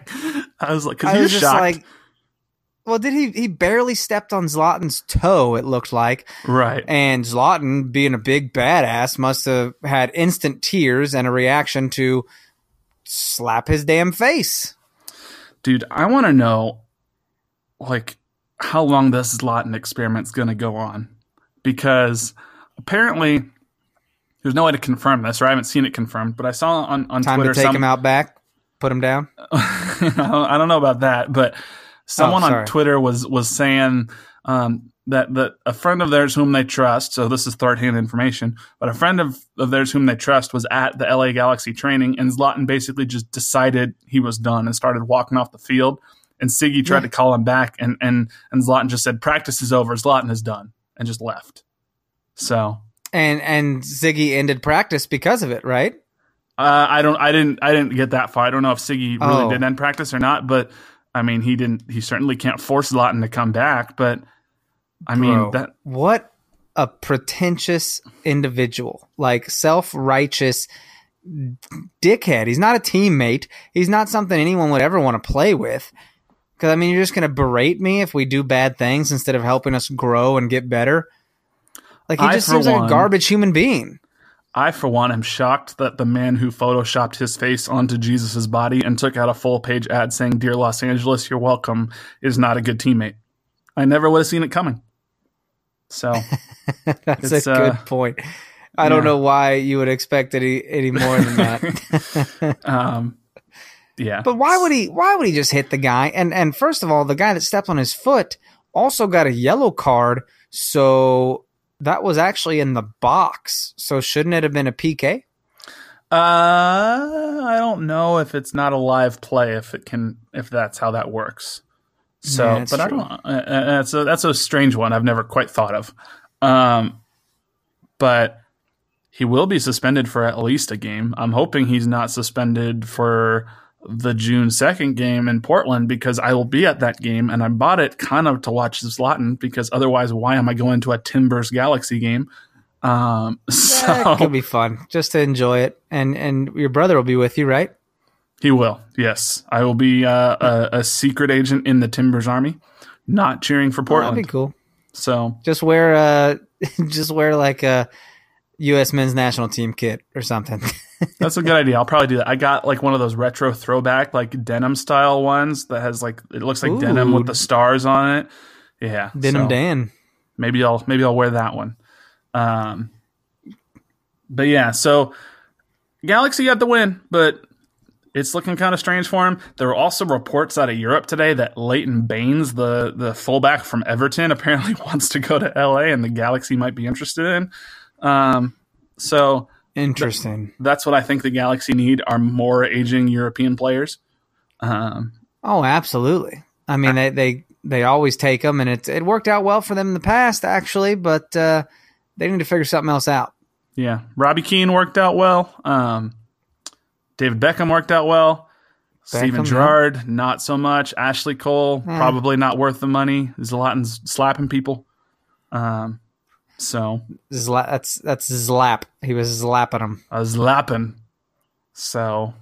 A: I was like, because he
B: was
A: shocked.
B: like, "Well, did he? He barely stepped on Zlatan's toe. It looked like,
A: right.
B: and Zlatan, being a big badass, must have had instant tears and a reaction to slap his damn face."
A: Dude, I want to know, like, how long this Zlatan experiment's going to go on. Because apparently, there's no way to confirm this, or I haven't seen it confirmed, but I saw on, on
B: Time
A: Twitter
B: to take
A: some,
B: him out back, put him down.
A: I don't know about that, but someone
B: Oh,
A: on. Twitter was was saying um, that that a friend of theirs whom they trust, so this is third hand information, but a friend of, of theirs whom they trust was at the LA Galaxy training, and Zlatan basically just decided he was done and started walking off the field. And Sigi tried
B: Yeah.
A: to call him back, and and and Zlatan just said, "Practice is over. Zlatan is done," and just left. So
B: And and Sigi ended practice because of it, right?
A: Uh, I don't. I didn't. I didn't get that far. I don't know if Sigi really
B: Oh.
A: did end practice or not. But I mean, he didn't. He certainly can't force Zlatan to come back. But I mean, that
B: what a pretentious individual, like self righteous dickhead. He's not a teammate. He's not something anyone would ever want to play with. Because I mean, you're just going to berate me if we do bad things instead of helping us grow and get better. Like he
A: I,
B: just seems like a garbage human being.
A: I, for one, am shocked that the man who photoshopped his face onto Jesus' body and took out a full page ad saying, Dear Los Angeles, you're welcome, is not a good teammate. I never would have seen it coming. So,
B: That's a good
A: uh,
B: point. I don't know why you would expect any any more than that.
A: um, yeah.
B: But why would he? Why would he just hit the guy? And and first of all, the guy that stepped on his foot also got a yellow card. So that was actually in the box. So shouldn't it have been a PK?
A: Uh, I don't know if it's not a live play if it can if that's how that works. So,
B: Yeah,
A: but I don't. Uh, uh, that's a that's a strange one. I've never quite thought of. Um, but he will be suspended for at least a game. I'm hoping he's not suspended for the June second game in Portland because I will be at that game and I bought it kind of to watch Zlatan because otherwise, why am I going to a Timbers Galaxy game? Um, so
B: That could be fun just to enjoy it. And and your brother will be with you, right?
A: He will. Yes, I will be uh, a, a secret agent in the Timbers Army, not cheering for
B: Oh,
A: Portland.
B: that'd be cool.
A: So
B: Just wear uh just wear like a U.S. men's national team kit or something.
A: that's a good idea. I'll probably do that. I got like one of those retro throwback, like denim style ones that has like it looks like denim with the stars on it. Yeah,
B: Denim
A: so
B: Dan.
A: Maybe I'll maybe I'll wear that one. Um, but yeah, so Galaxy got the win, but it's looking kind of strange for him. There were also reports out of Europe today that Leighton Baines, the the fullback from Everton, apparently wants to go to LA, and the Galaxy might be interested in. Um, so
B: Interesting.
A: that's what I think the Galaxy need are more aging European players. Um,
B: Oh, absolutely. I mean, they they they always take them, and it it worked out well for them in the past, actually. But uh, they need to figure something else out.
A: Yeah, Robbie Keane worked out well. Um, David Beckham worked out well. Steven
B: Beckham,
A: Gerrard, not so much. Ashley Cole,
B: Eh.
A: probably not worth the money. Zlatan's slapping people. Um, so
B: Zla- that's that's Zlap. He was slapping him.
A: I was lapping. So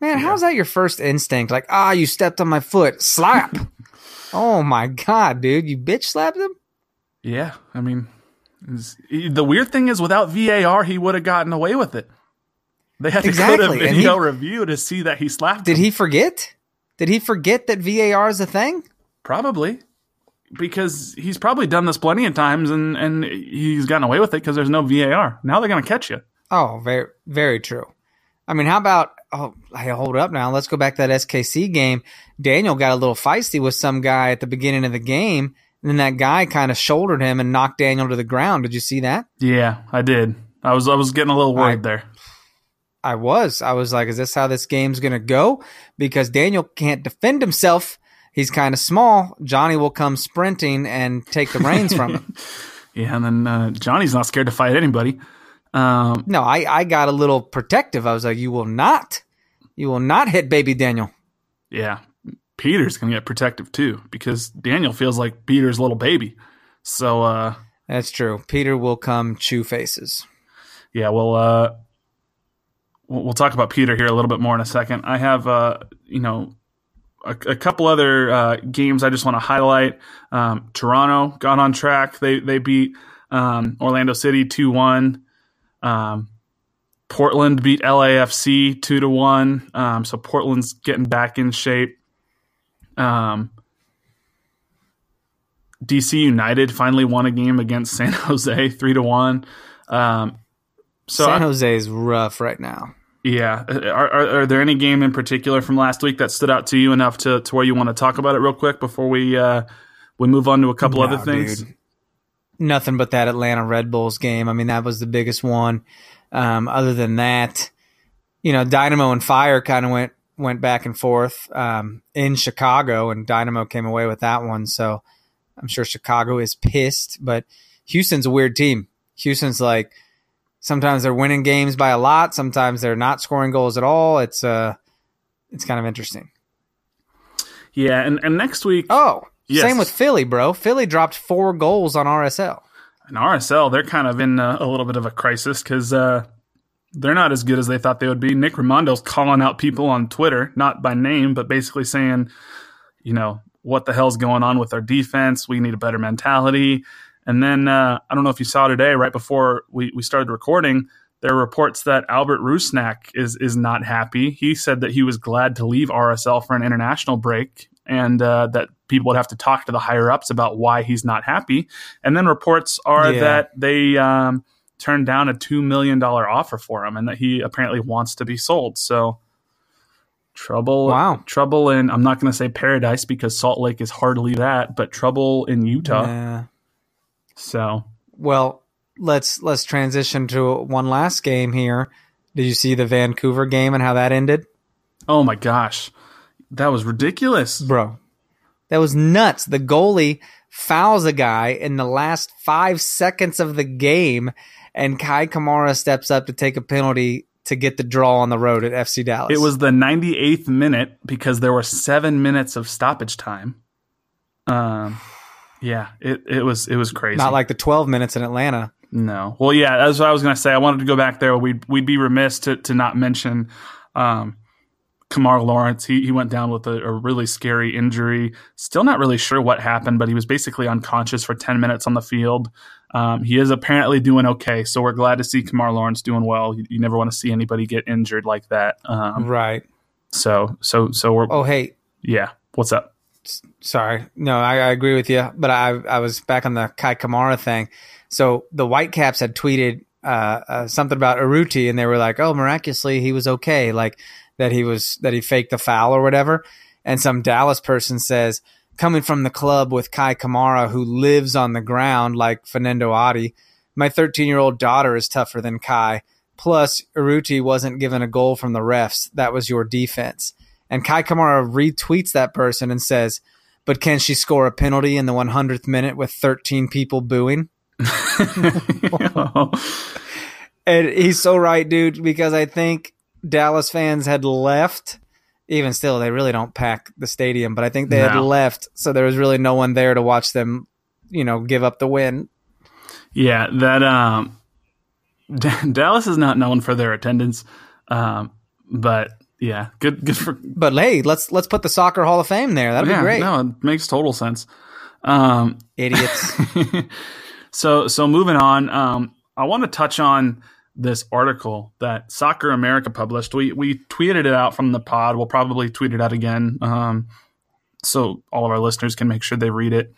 B: Man, how's that your first instinct? Like, ah, you stepped on my foot, slap. oh my god, dude, you bitch slapped him.
A: yeah, I mean, the weird thing is, without VAR, he would have gotten away with it. They had to
B: Exactly,
A: go to video
B: he-
A: review to see that he slapped.
B: Did
A: him.
B: he forget? Did he forget that VAR is a thing?
A: Probably. Because he's probably done this plenty of times and, and he's gotten away with it because there's no VAR. Now they're going to catch you.
B: Oh, very very true. I mean, how about oh, hey, hold up now. Let's go back to that SKC game. Daniel got a little feisty with some guy at the beginning of the game, and then that guy kind of shouldered him and knocked Daniel to the ground. Did you see that?
A: Yeah, I did. I was I was getting a little worried
B: I-
A: there.
B: I was. I was like, is this how this game's going to go? Because Daniel can't defend himself. He's kind of small. Johnny will come sprinting and take the reins from him.
A: Yeah, and then uh, Johnny's not scared to fight anybody. Um,
B: No, I, I got a little protective. I was like, you will not, you will not hit baby Daniel.
A: yeah, Peter's going to get protective too because Daniel feels like Peter's little baby. So uh,
B: That's true. Peter will come chew faces.
A: yeah, we'll uh, we'll we'll talk about Peter here a little bit more in a second. I have uh, you know a, a couple other uh, games I just want to highlight. Um, Toronto got on track. They they beat um, Orlando City two one. Um, Portland beat LAFC two to one. Um, so Portland's getting back in shape. Um, DC United finally won a game against San Jose three to one. Um, so
B: San Jose is rough right now.
A: Yeah, are, are, are there any game in particular from last week that stood out to you enough to, to where you want to talk about it real quick before we uh, We move on to a couple
B: No,
A: other things.
B: dude. Nothing but that Atlanta Red Bulls game. I mean, that was the biggest one. Um, other than that, you know, Dynamo and Fire kind of went went back and forth um, in Chicago, and Dynamo came away with that one. So I'm sure Chicago is pissed, but Houston's a weird team. Houston's like sometimes they're winning games by a lot, sometimes they're not scoring goals at all. It's uh, it's kind of interesting.
A: Yeah, and, and next week
B: Oh,
A: Yes.
B: same with Philly, bro. Philly dropped four goals on RSL.
A: And RSL, they're kind of in a, a little bit of a crisis because uh, they're not as good as they thought they would be. Nick Rimando's calling out people on Twitter, not by name, but basically saying, you know, what the hell's going on with our defense? We need a better mentality. And then uh, I don't know if you saw today, right before we, we started recording, there are reports that Albert Rusnak is is not happy. He said that he was glad to leave RSL for an international break, and uh, that people would have to talk to the higher ups about why he's not happy. And then reports are
B: Yeah.
A: that they um, turned down a two million dollar offer for him, and that he apparently wants to be sold. So trouble,
B: Wow.
A: trouble in I'm not going to say paradise because Salt Lake is hardly that, but trouble in Utah.
B: Yeah.
A: So
B: Well, let's let's transition to one last game here. Did you see the Vancouver game and how that ended,
A: oh my gosh, that was ridiculous.
B: bro? That was nuts. The goalie fouls a guy in the last five seconds of the game, and Kei Kamara steps up to take a penalty to get the draw on the road at FC Dallas.
A: It was the 98th minute because there were seven minutes of stoppage time. Um, yeah, it, it was it was crazy.
B: not like the 12 minutes in Atlanta.
A: no, well, yeah, that's what I was gonna say. I wanted to go back there. We'd we'd be remiss to to not mention um, Kemar Lawrence. He he went down with a, a really scary injury. Still not really sure what happened, but he was basically unconscious for 10 minutes on the field. Um, he is apparently doing okay, so we're glad to see Kemar Lawrence doing well. You, you never want to see anybody get injured like that. Um,
B: right.
A: so so so we're
B: Oh, hey,
A: yeah. What's up?
B: Sorry. No, I, I agree with you, but I I was back on the Kei Kamara thing. So the Whitecaps had tweeted uh, uh, something about Urruti, and they were like, "Oh, miraculously he was okay, like that he was that he faked the foul or whatever." And some Dallas person says, "Coming from the club with Kei Kamara, who lives on the ground like Fernando Adi, my 13 year old daughter is tougher than Kei. Plus, Urruti wasn't given a goal from the refs. That was your defense." And Kei Kamara retweets that person and says, but can she score a penalty in the 100th minute with 13 people booing? And he's so right, dude, because I think Dallas fans had left. Even still, they really don't pack the stadium, but I think they had left. So there was really no one there to watch them, you know, give up the win.
A: yeah, that um, D- Dallas is not known for their attendance, um, but yeah, good good for
B: But hey, let's let's put the soccer Hall of Fame there. That'd
A: yeah,
B: be great.
A: No, it makes total sense. Um,
B: Idiots.
A: so so moving on, um, I want to touch on this article that Soccer America published. We we tweeted it out from the pod. We'll probably tweet it out again, um, so all of our listeners can make sure they read it.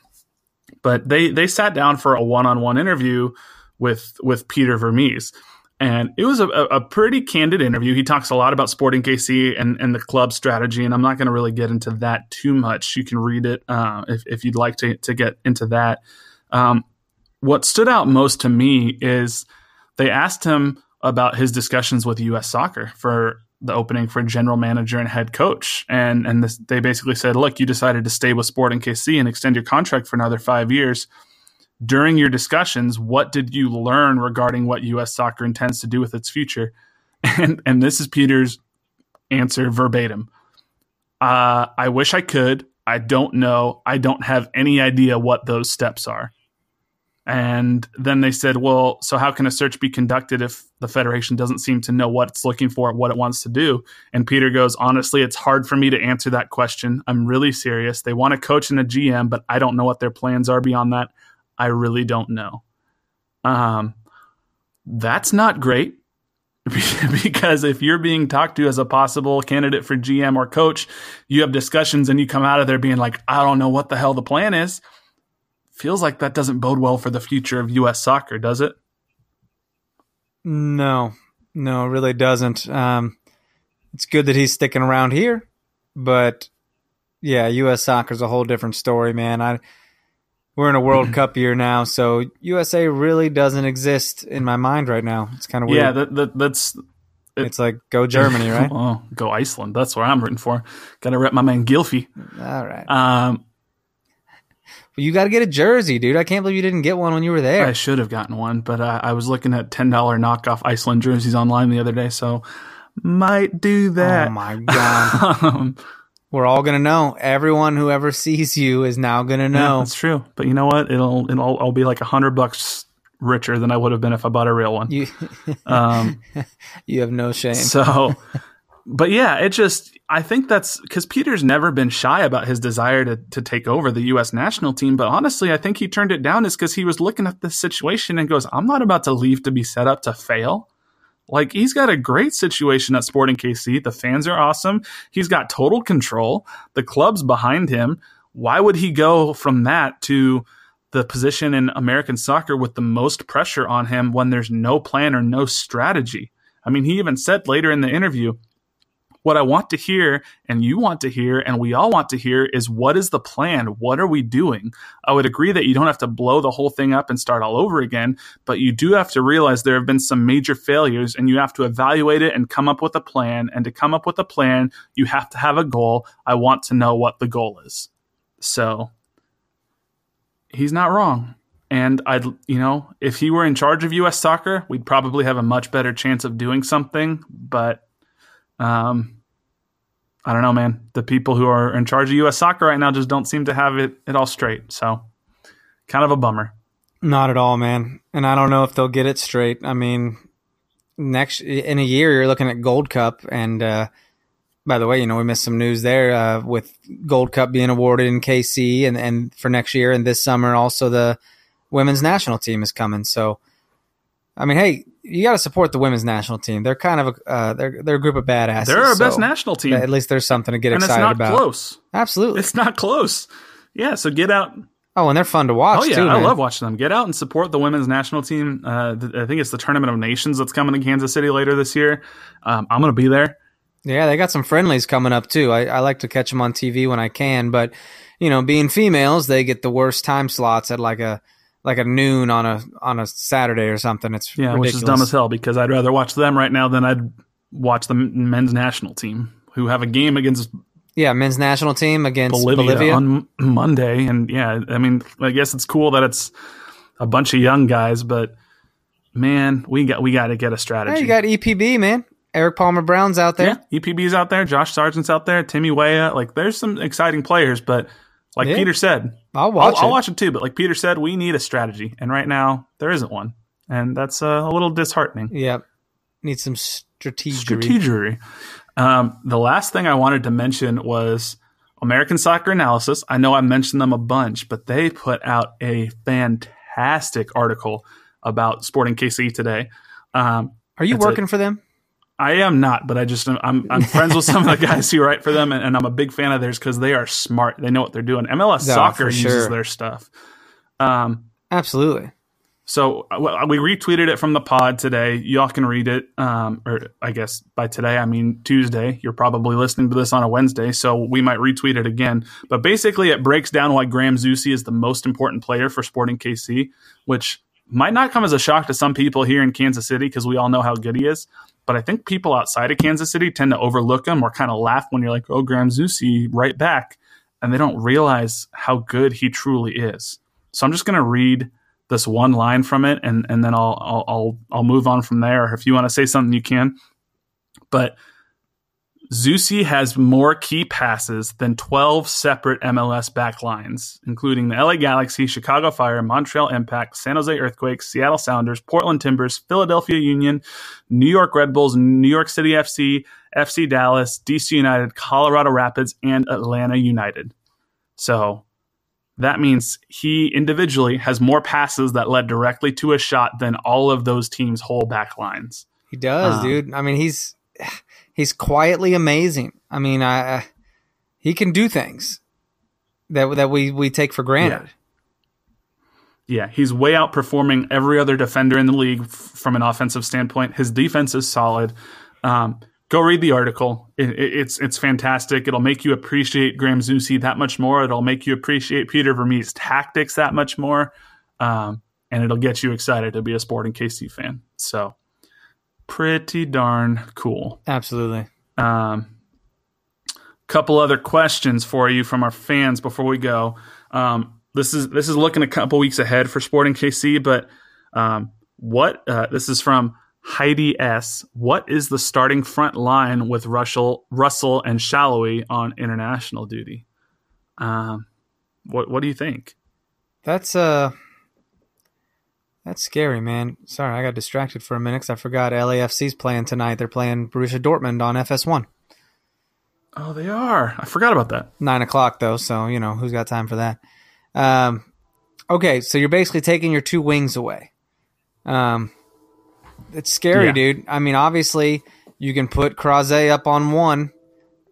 A: But they they sat down for a one on one interview with with Peter Vermes. And it was a, a pretty candid interview. He talks a lot about Sporting KC and, and the club strategy, and I'm not going to really get into that too much. You can read it uh, if, if you'd like to, to get into that. Um, what stood out most to me is they asked him about his discussions with U.S. Soccer for the opening for general manager and head coach, and and this, they basically said, "Look, you decided to stay with Sporting KC and extend your contract for another five years." During your discussions, what did you learn regarding what U.S. Soccer intends to do with its future? And and this is Peter's answer verbatim. Uh, I wish I could. I don't know. I don't have any idea what those steps are. And then they said, well, so how can a search be conducted if the Federation doesn't seem to know what it's looking for, what it wants to do? And Peter goes, honestly, it's hard for me to answer that question. I'm really serious. They want a coach and a GM, but I don't know what their plans are beyond that. I really don't know. Um, that's not great because if you're being talked to as a possible candidate for GM or coach, you have discussions and you come out of there being like, I don't know what the hell the plan is. Feels like that doesn't bode well for the future of U.S. soccer, does it?
B: No, no, it really doesn't. Um, it's good that he's sticking around here, but yeah, U.S. soccer's a whole different story, man. I we're in a World Cup year now, so USA really doesn't exist in my mind right now. It's kind of weird.
A: Yeah, that, that, that's
B: it's like go Germany, right?
A: oh, go Iceland. That's where I'm rooting for. Got to rep my man Gylfi.
B: All right.
A: Um,
B: you got to get a jersey, dude. I can't believe you didn't get one when you were there.
A: I should have gotten one, but uh, I was looking at ten dollar knockoff Iceland jerseys online the other day, so might do that.
B: Oh my god.
A: um,
B: we're all gonna know. Everyone who ever sees you is now gonna
A: yeah,
B: know.
A: that's true. But you know what? It'll it'll I'll be like a hundred bucks richer than I would have been if I bought a real one.
B: You,
A: Um,
B: you have no shame.
A: so, but yeah, it just I think that's because Peter's never been shy about his desire to to take over the U.S. national team. But honestly, I think he turned it down is because he was looking at this situation and goes, "I'm not about to leave to be set up to fail." Like he's got a great situation at Sporting KC. The fans are awesome. He's got total control. The club's behind him. Why would he go from that to the position in American soccer with the most pressure on him when there's no plan or no strategy? I mean, he even said later in the interview, what I want to hear and you want to hear and we all want to hear is what is the plan? What are we doing? I would agree that you don't have to blow the whole thing up and start all over again, but you do have to realize there have been some major failures and you have to evaluate it and come up with a plan. And to come up with a plan, you have to have a goal. I want to know what the goal is. So he's not wrong. And I'd, you know, if he were in charge of U.S. soccer, we'd probably have a much better chance of doing something. But, um, I don't know, man. The people who are in charge of U.S. soccer right now just don't seem to have it, it all straight. So, kind of a bummer.
B: Not at all, man. And I don't know if they'll get it straight. I mean, next in a year, you're looking at Gold Cup, and uh, by the way, you know we missed some news there uh, with Gold Cup being awarded in KC, and and for next year and this summer also the women's national team is coming. So, I mean, hey, you got to support the women's national team. They're kind of a uh, they're they're a group of badasses.
A: They're our
B: so
A: best national team,
B: At least there's something to get
A: and it's
B: excited
A: not
B: about.
A: close.
B: Absolutely.
A: It's not close. Yeah, so get out.
B: oh, and they're fun to watch
A: Oh yeah,
B: too.
A: I love watching them. Get out and support the women's national team. Uh, th- I think it's the Tournament of Nations that's coming to Kansas City later this year. Um, I'm going to be there.
B: Yeah, they got some friendlies coming up too. I, I like to catch them on TV when I can, but you know, being females, they get the worst time slots at like a like a noon on a on a Saturday or something. It's
A: Yeah,
B: ridiculous.
A: which is dumb as hell because I'd rather watch them right now than I'd watch the men's national team who have a game against
B: Yeah, men's national team against
A: Bolivia,
B: Bolivia.
A: on Monday. And yeah, I mean, I guess it's cool that it's a bunch of young guys, but man, we got we got to get a strategy.
B: Hey, you got EPB, man. Erik Palmer Brown's out there.
A: Yeah, EPB's out there, Josh Sargent's out there, Timmy Weah. Like, there's some exciting players, but like
B: Yeah.
A: Peter said,
B: I'll watch
A: I'll, I'll
B: it.
A: watch it too. But like Peter said, we need a strategy, and right now there isn't one, and that's uh, a little disheartening.
B: Yep. Need some strategy.
A: Strategery. Um, the last thing I wanted to mention was American Soccer Analysis. I know I mentioned them a bunch, but they put out a fantastic article about Sporting KC today. Um,
B: Are you
A: It's a-
B: working for them?
A: I am not, but I just I'm I'm friends with some of the guys who write for them, and, and I'm a big fan of theirs because they are smart. They know what they're doing. MLS Soccer
B: for
A: uses their stuff. Um,
B: Absolutely.
A: so uh, well, we retweeted it from the pod today. Y'all can read it. Um, or I guess by today I mean Tuesday. You're probably listening to this on a Wednesday, so we might retweet it again. But basically, it breaks down why Graham Zusi is the most important player for Sporting KC, which might not come as a shock to some people here in Kansas City because we all know how good he is. But I think people outside of Kansas City tend to overlook him or kind of laugh when you're like, "Oh, Graham Zusi, right back," and they don't realize how good he truly is. So I'm just going to read this one line from it, and and then I'll I'll I'll, I'll move on from there. If you want to say something, you can. But Zusi has more key passes than 12 separate MLS backlines, including the LA Galaxy, Chicago Fire, Montreal Impact, San Jose Earthquakes, Seattle Sounders, Portland Timbers, Philadelphia Union, New York Red Bulls, New York City FC, FC Dallas, DC United, Colorado Rapids, and Atlanta United. So that means he individually has more passes that led directly to a shot than all of those teams' whole backlines.
B: He does,
A: Um,
B: dude. I mean, he's he's quietly amazing. I mean, I, I he can do things that that we we take for granted.
A: Yeah, he's way outperforming every other defender in the league f- from an offensive standpoint. His defense is solid. Um, go read the article. It, it, it's it's fantastic. It'll make you appreciate Graham Zusi that much more. It'll make you appreciate Peter Vermes' tactics that much more, um, and it'll get you excited to be a Sporting KC fan. So, pretty darn cool.
B: Absolutely.
A: Um, couple other questions for you from our fans before we go. Um, this is this is looking a couple weeks ahead for Sporting KC, but um, what uh, this is from Heidi S. What is the starting front line with Russell, Russell and Salloi on international duty? Um, what what do you think?
B: That's uh that's scary, man. Sorry, I got distracted for a minute because I forgot LAFC's playing tonight. They're playing Borussia Dortmund on FS1.
A: Oh, they are. I forgot about that.
B: Nine o'clock though, so you know who's got time for that. Um, okay, so you're basically taking your two wings away. Um, it's scary,
A: Yeah.
B: dude. I mean, obviously, you can put Krause up on one,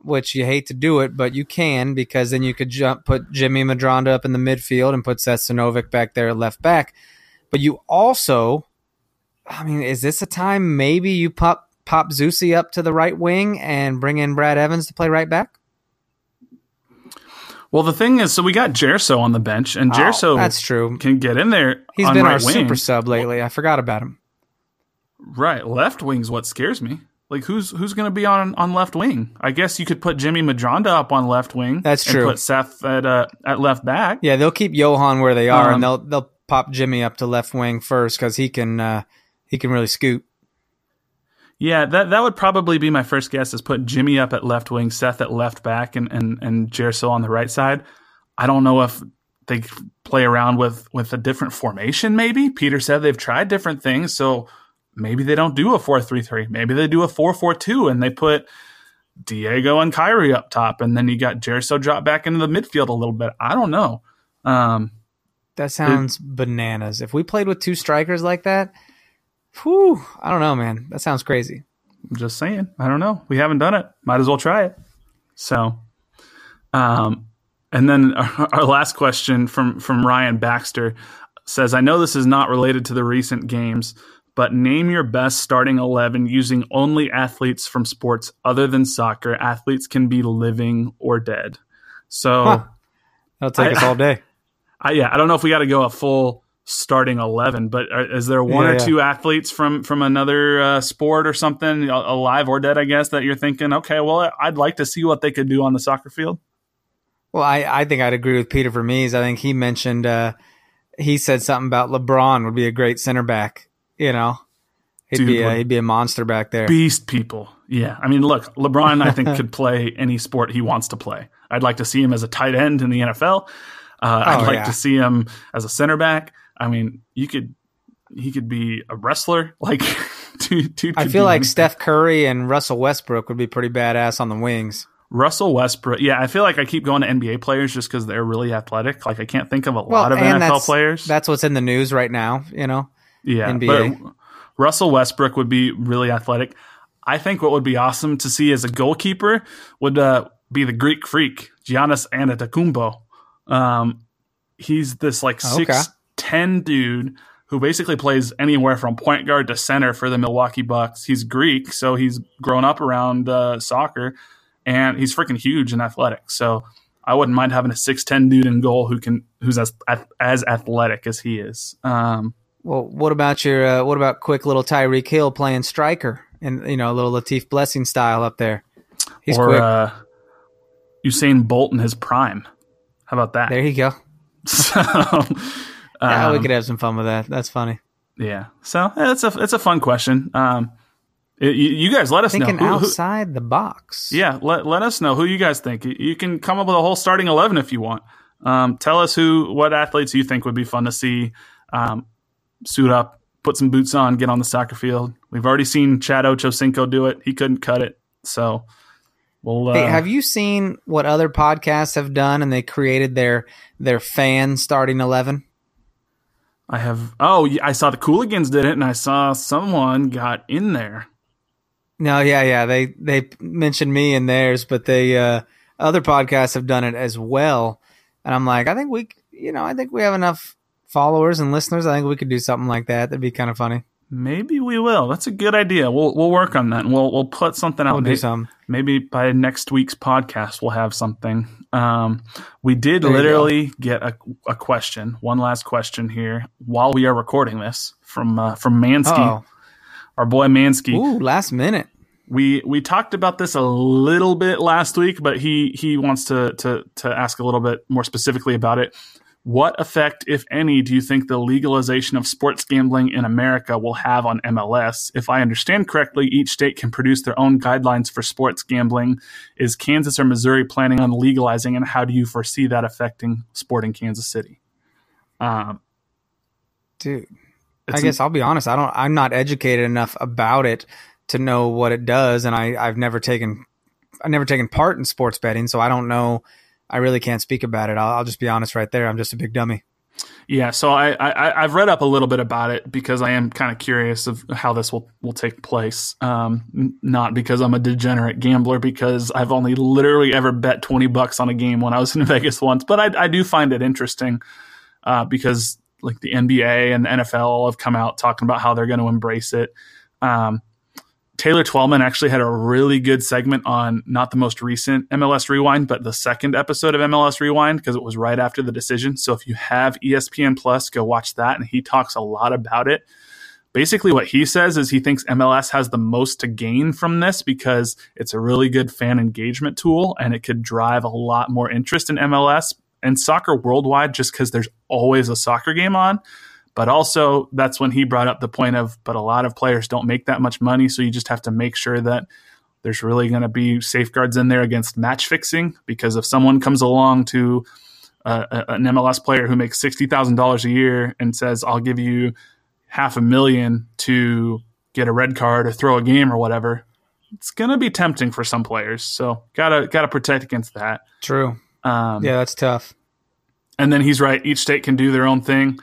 B: which you hate to do it, but you can because then you could jump, put Jimmy Medranda up in the midfield and put Seth back there at left back. But you also, I mean, is this a time maybe you pop pop Zusi up to the right wing and bring in Brad Evans to play right back?
A: Well, the thing is, so we got Gerso on the bench, and Gerso
B: Oh, that's true.
A: can get in there.
B: He's
A: on
B: been
A: right
B: our
A: wing.
B: super sub lately. I forgot about him.
A: Right, left wing's what scares me. Like who's who's going to be on on left wing? I guess you could put Jimmy Medranda up on left wing.
B: That's
A: and
B: true.
A: Put Seth at uh, at left back.
B: Yeah, they'll keep Johan where they are,
A: Um,
B: and they'll they'll pop Jimmy up to left wing first because he can uh, he can really scoot.
A: Yeah, that that would probably be my first guess is put Jimmy up at left wing, Seth at left back, and and and Gerso on the right side. I don't know if they play around with with a different formation. Maybe Peter said they've tried different things, so maybe they don't do a four three three. Maybe they do a four four two, and they put Diego and Khiry up top, and then you got Gerso drop back into the midfield a little bit. I don't know. Um,
B: That sounds bananas. If we played with two strikers like that, whew, I don't know, man. That sounds crazy.
A: I'm just saying. I don't know. We haven't done it. Might as well try it. So, um, and then our, our last question from from Ryan Baxter says, "I know this is not related to the recent games, but name your best starting eleven using only athletes from sports other than soccer. Athletes can be living or dead. So,
B: Huh. That'll take
A: I-
B: us all day.
A: I, yeah, I don't know if we got to go a full starting eleven, but are, is there one
B: Yeah,
A: or
B: yeah.
A: two athletes from from another uh, sport or something, alive or dead? I guess that you're thinking, okay, well, I'd like to see what they could do on the soccer field.
B: Well, I, I think I'd agree with Peter Vermes. I think he mentioned uh, he said something about LeBron would be a great center back. You know, he'd
A: Dude,
B: be a, he'd be a monster back there.
A: Beast people, yeah. I mean, look, LeBron, I think could play any sport he wants to play. I'd like to see him as a tight end in the NFL. Uh, I'd
B: Oh,
A: like
B: yeah.
A: to see him as a center back. I mean, you could he could be a wrestler. Like, dude, dude
B: I feel like
A: anything.
B: Steph Curry and Russell Westbrook would be pretty badass on the wings.
A: Russell Westbrook. Yeah, I feel like I keep going to NBA players just because they're really athletic. Like I can't think of a lot of NFL
B: that's-
A: players.
B: That's what's in the news right now. You know,
A: yeah,
B: NBA.
A: but Russell Westbrook would be really athletic. I think what would be awesome to see as a goalkeeper would uh, be the Greek freak Giannis Antetokounmpo. Um, he's this like
B: Okay.
A: six ten dude who basically plays anywhere from point guard to center for the Milwaukee Bucks. He's Greek, so he's grown up around uh, soccer, and he's freaking huge and athletic. So I wouldn't mind having a six ten dude in goal who can who's as as athletic as he is. Um,
B: Well, what about your uh, what about quick little Tyreek Hill playing striker and you know a little Latif Blessing style up there? He's
A: or
B: quick.
A: uh, Usain Bolt in his prime. How about that?
B: there you go.
A: so,
B: Yeah, we
A: um,
B: could have some fun with that. That's funny.
A: yeah. So eh, it's a it's a fun question. Um, it- you, you guys let us
B: Thinking
A: know. Who, who-
B: outside the box.
A: yeah, let let us know who you guys think. You- You can come up with a whole starting eleven if you want. Um, tell us who what athletes you think would be fun to see. Um, suit up, put some boots on, get on the soccer field. We've already seen Chad Ochocinco do it. He couldn't cut it. So we'll. Uh,
B: Hey, have you seen what other podcasts have done and they created their their fan starting eleven?
A: I have. Oh, I saw the Cooligans did it, and I saw someone got in there.
B: No, yeah, yeah. They they mentioned me in theirs, but they uh, other podcasts have done it as well. And I'm like, I think we, you know, I think we have enough followers and listeners. I think we could do something like that. That'd be kind of funny.
A: Maybe we will. That's a good idea. We'll we'll work on that. And we'll we'll put something out.
B: We'll do
A: Maybe-
B: some.
A: maybe by next week's podcast we'll have something um, we did
B: There
A: literally get a, a question one last question here while we are recording this from uh, from mansky
B: Oh,
A: our boy mansky
B: ooh, last minute.
A: we we talked about this a little bit last week but he he wants to to to ask a little bit more specifically about it what effect, if any, do you think the legalization of sports gambling in America will have on MLS? If I understand correctly, each state can produce their own guidelines for sports gambling. Is Kansas or Missouri planning on legalizing, and how do you foresee that affecting sport in Kansas City? Um,
B: Dude. I guess I'll be honest. I don't. I'm not educated enough about it to know what it does, and I I've never taken I've never taken part in sports betting, so I don't know. I really can't speak about it. I'll, I'll just be honest right there. I'm just a big dummy.
A: Yeah, so I, I I've read up a little bit about it because I am kind of curious of how this will will take place. Um, not because I'm a degenerate gambler, because I've only literally ever bet twenty bucks on a game when I was in Vegas once. But I, I do find it interesting uh, because like the NBA and the NFL have come out talking about how they're going to embrace it. Um, Taylor Twellman actually had a really good segment on not the most recent MLS Rewind, but the second episode of MLS Rewind because it was right after the decision. So if you have ESPN Plus, go watch that. And he talks a lot about it. Basically, what he says is he thinks MLS has the most to gain from this because it's a really good fan engagement tool and it could drive a lot more interest in MLS and soccer worldwide just because there's always a soccer game on. But also, that's when he brought up the point of, but a lot of players don't make that much money. So you just have to make sure that there's really going to be safeguards in there against match fixing. Because if someone comes along to uh, a- an MLS player who makes $60,000 a year and says, I'll give you half a million to get a red card or throw a game or whatever, it's going to be tempting for some players. So gotta, gotta protect against that.
B: True.
A: Um,
B: Yeah, that's tough.
A: and then he's right. Each state can do their own thing.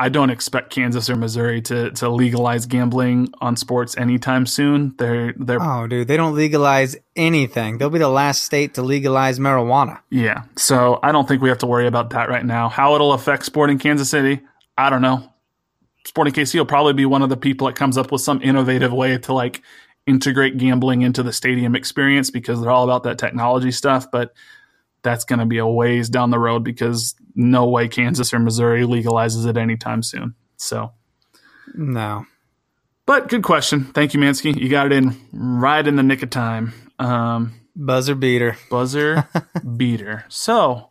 A: I don't expect Kansas or Missouri to to legalize gambling on sports anytime soon. They're they're
B: Oh, dude, they don't legalize anything. They'll be the last state to legalize marijuana.
A: yeah. So I don't think we have to worry about that right now. How it'll affect sport in Kansas City, I don't know. Sporting KC will probably be one of the people that comes up with some innovative way to like integrate gambling into the stadium experience because they're all about that technology stuff. But that's going to be a ways down the road because no way Kansas or Missouri legalizes it anytime soon. So.
B: No.
A: But good question. Thank you, Mansky. You got it in right in the nick of time. Um,
B: Buzzer beater.
A: buzzer beater. So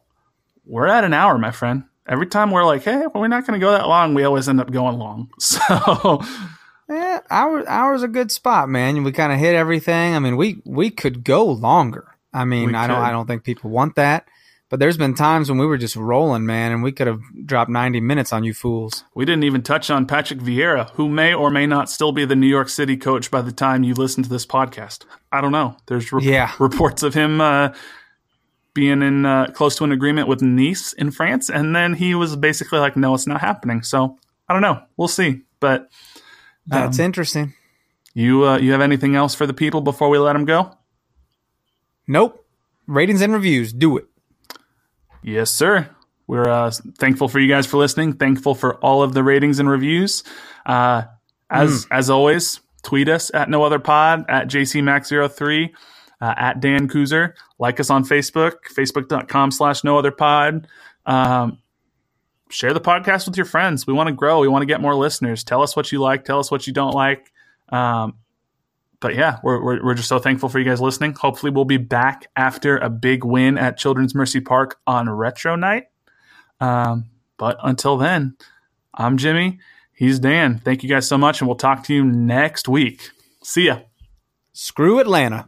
A: we're at an hour, my friend. Every time we're like, hey, well, we're not going to go that long, we always end up going long. So
B: Yeah, hour hour's a good spot, man. We kind of hit everything. I mean, we we could go longer. I mean,
A: We
B: I don't. I don't think people want that. But there's been times when we were just rolling, man, and we could have dropped 90 minutes on you fools.
A: we didn't even touch on Patrick Vieira, who may or may not still be the New York City coach by the time you listen to this podcast. I don't know. There's re-
B: Yeah.
A: reports of him uh, being in uh, close to an agreement with Nice in France, and then he was basically like, "No, it's not happening." So I don't know. We'll see. But
B: That's
A: Um,
B: interesting.
A: You uh, you have anything else for the people before we let them go?
B: Nope. Ratings and reviews. Do it.
A: Yes, sir. We're uh, thankful for you guys for listening. Thankful for all of the ratings and reviews. Uh, as as always, tweet us at no other pod at jcmax03 uh, at Dan Kuzer. Like us on Facebook, facebook.com slash no other pod. Um, share the podcast with your friends. We want to grow. We want to get more listeners. Tell us what you like. Tell us what you don't like. Um, but yeah, we're, we're, we're just so thankful for you guys listening. Hopefully, we'll be back after a big win at Children's Mercy Park on Retro Night. Um, but until then, I'm Jimmy. He's Dan. Thank you guys so much, and we'll talk to you next week. See ya.
B: Screw Atlanta.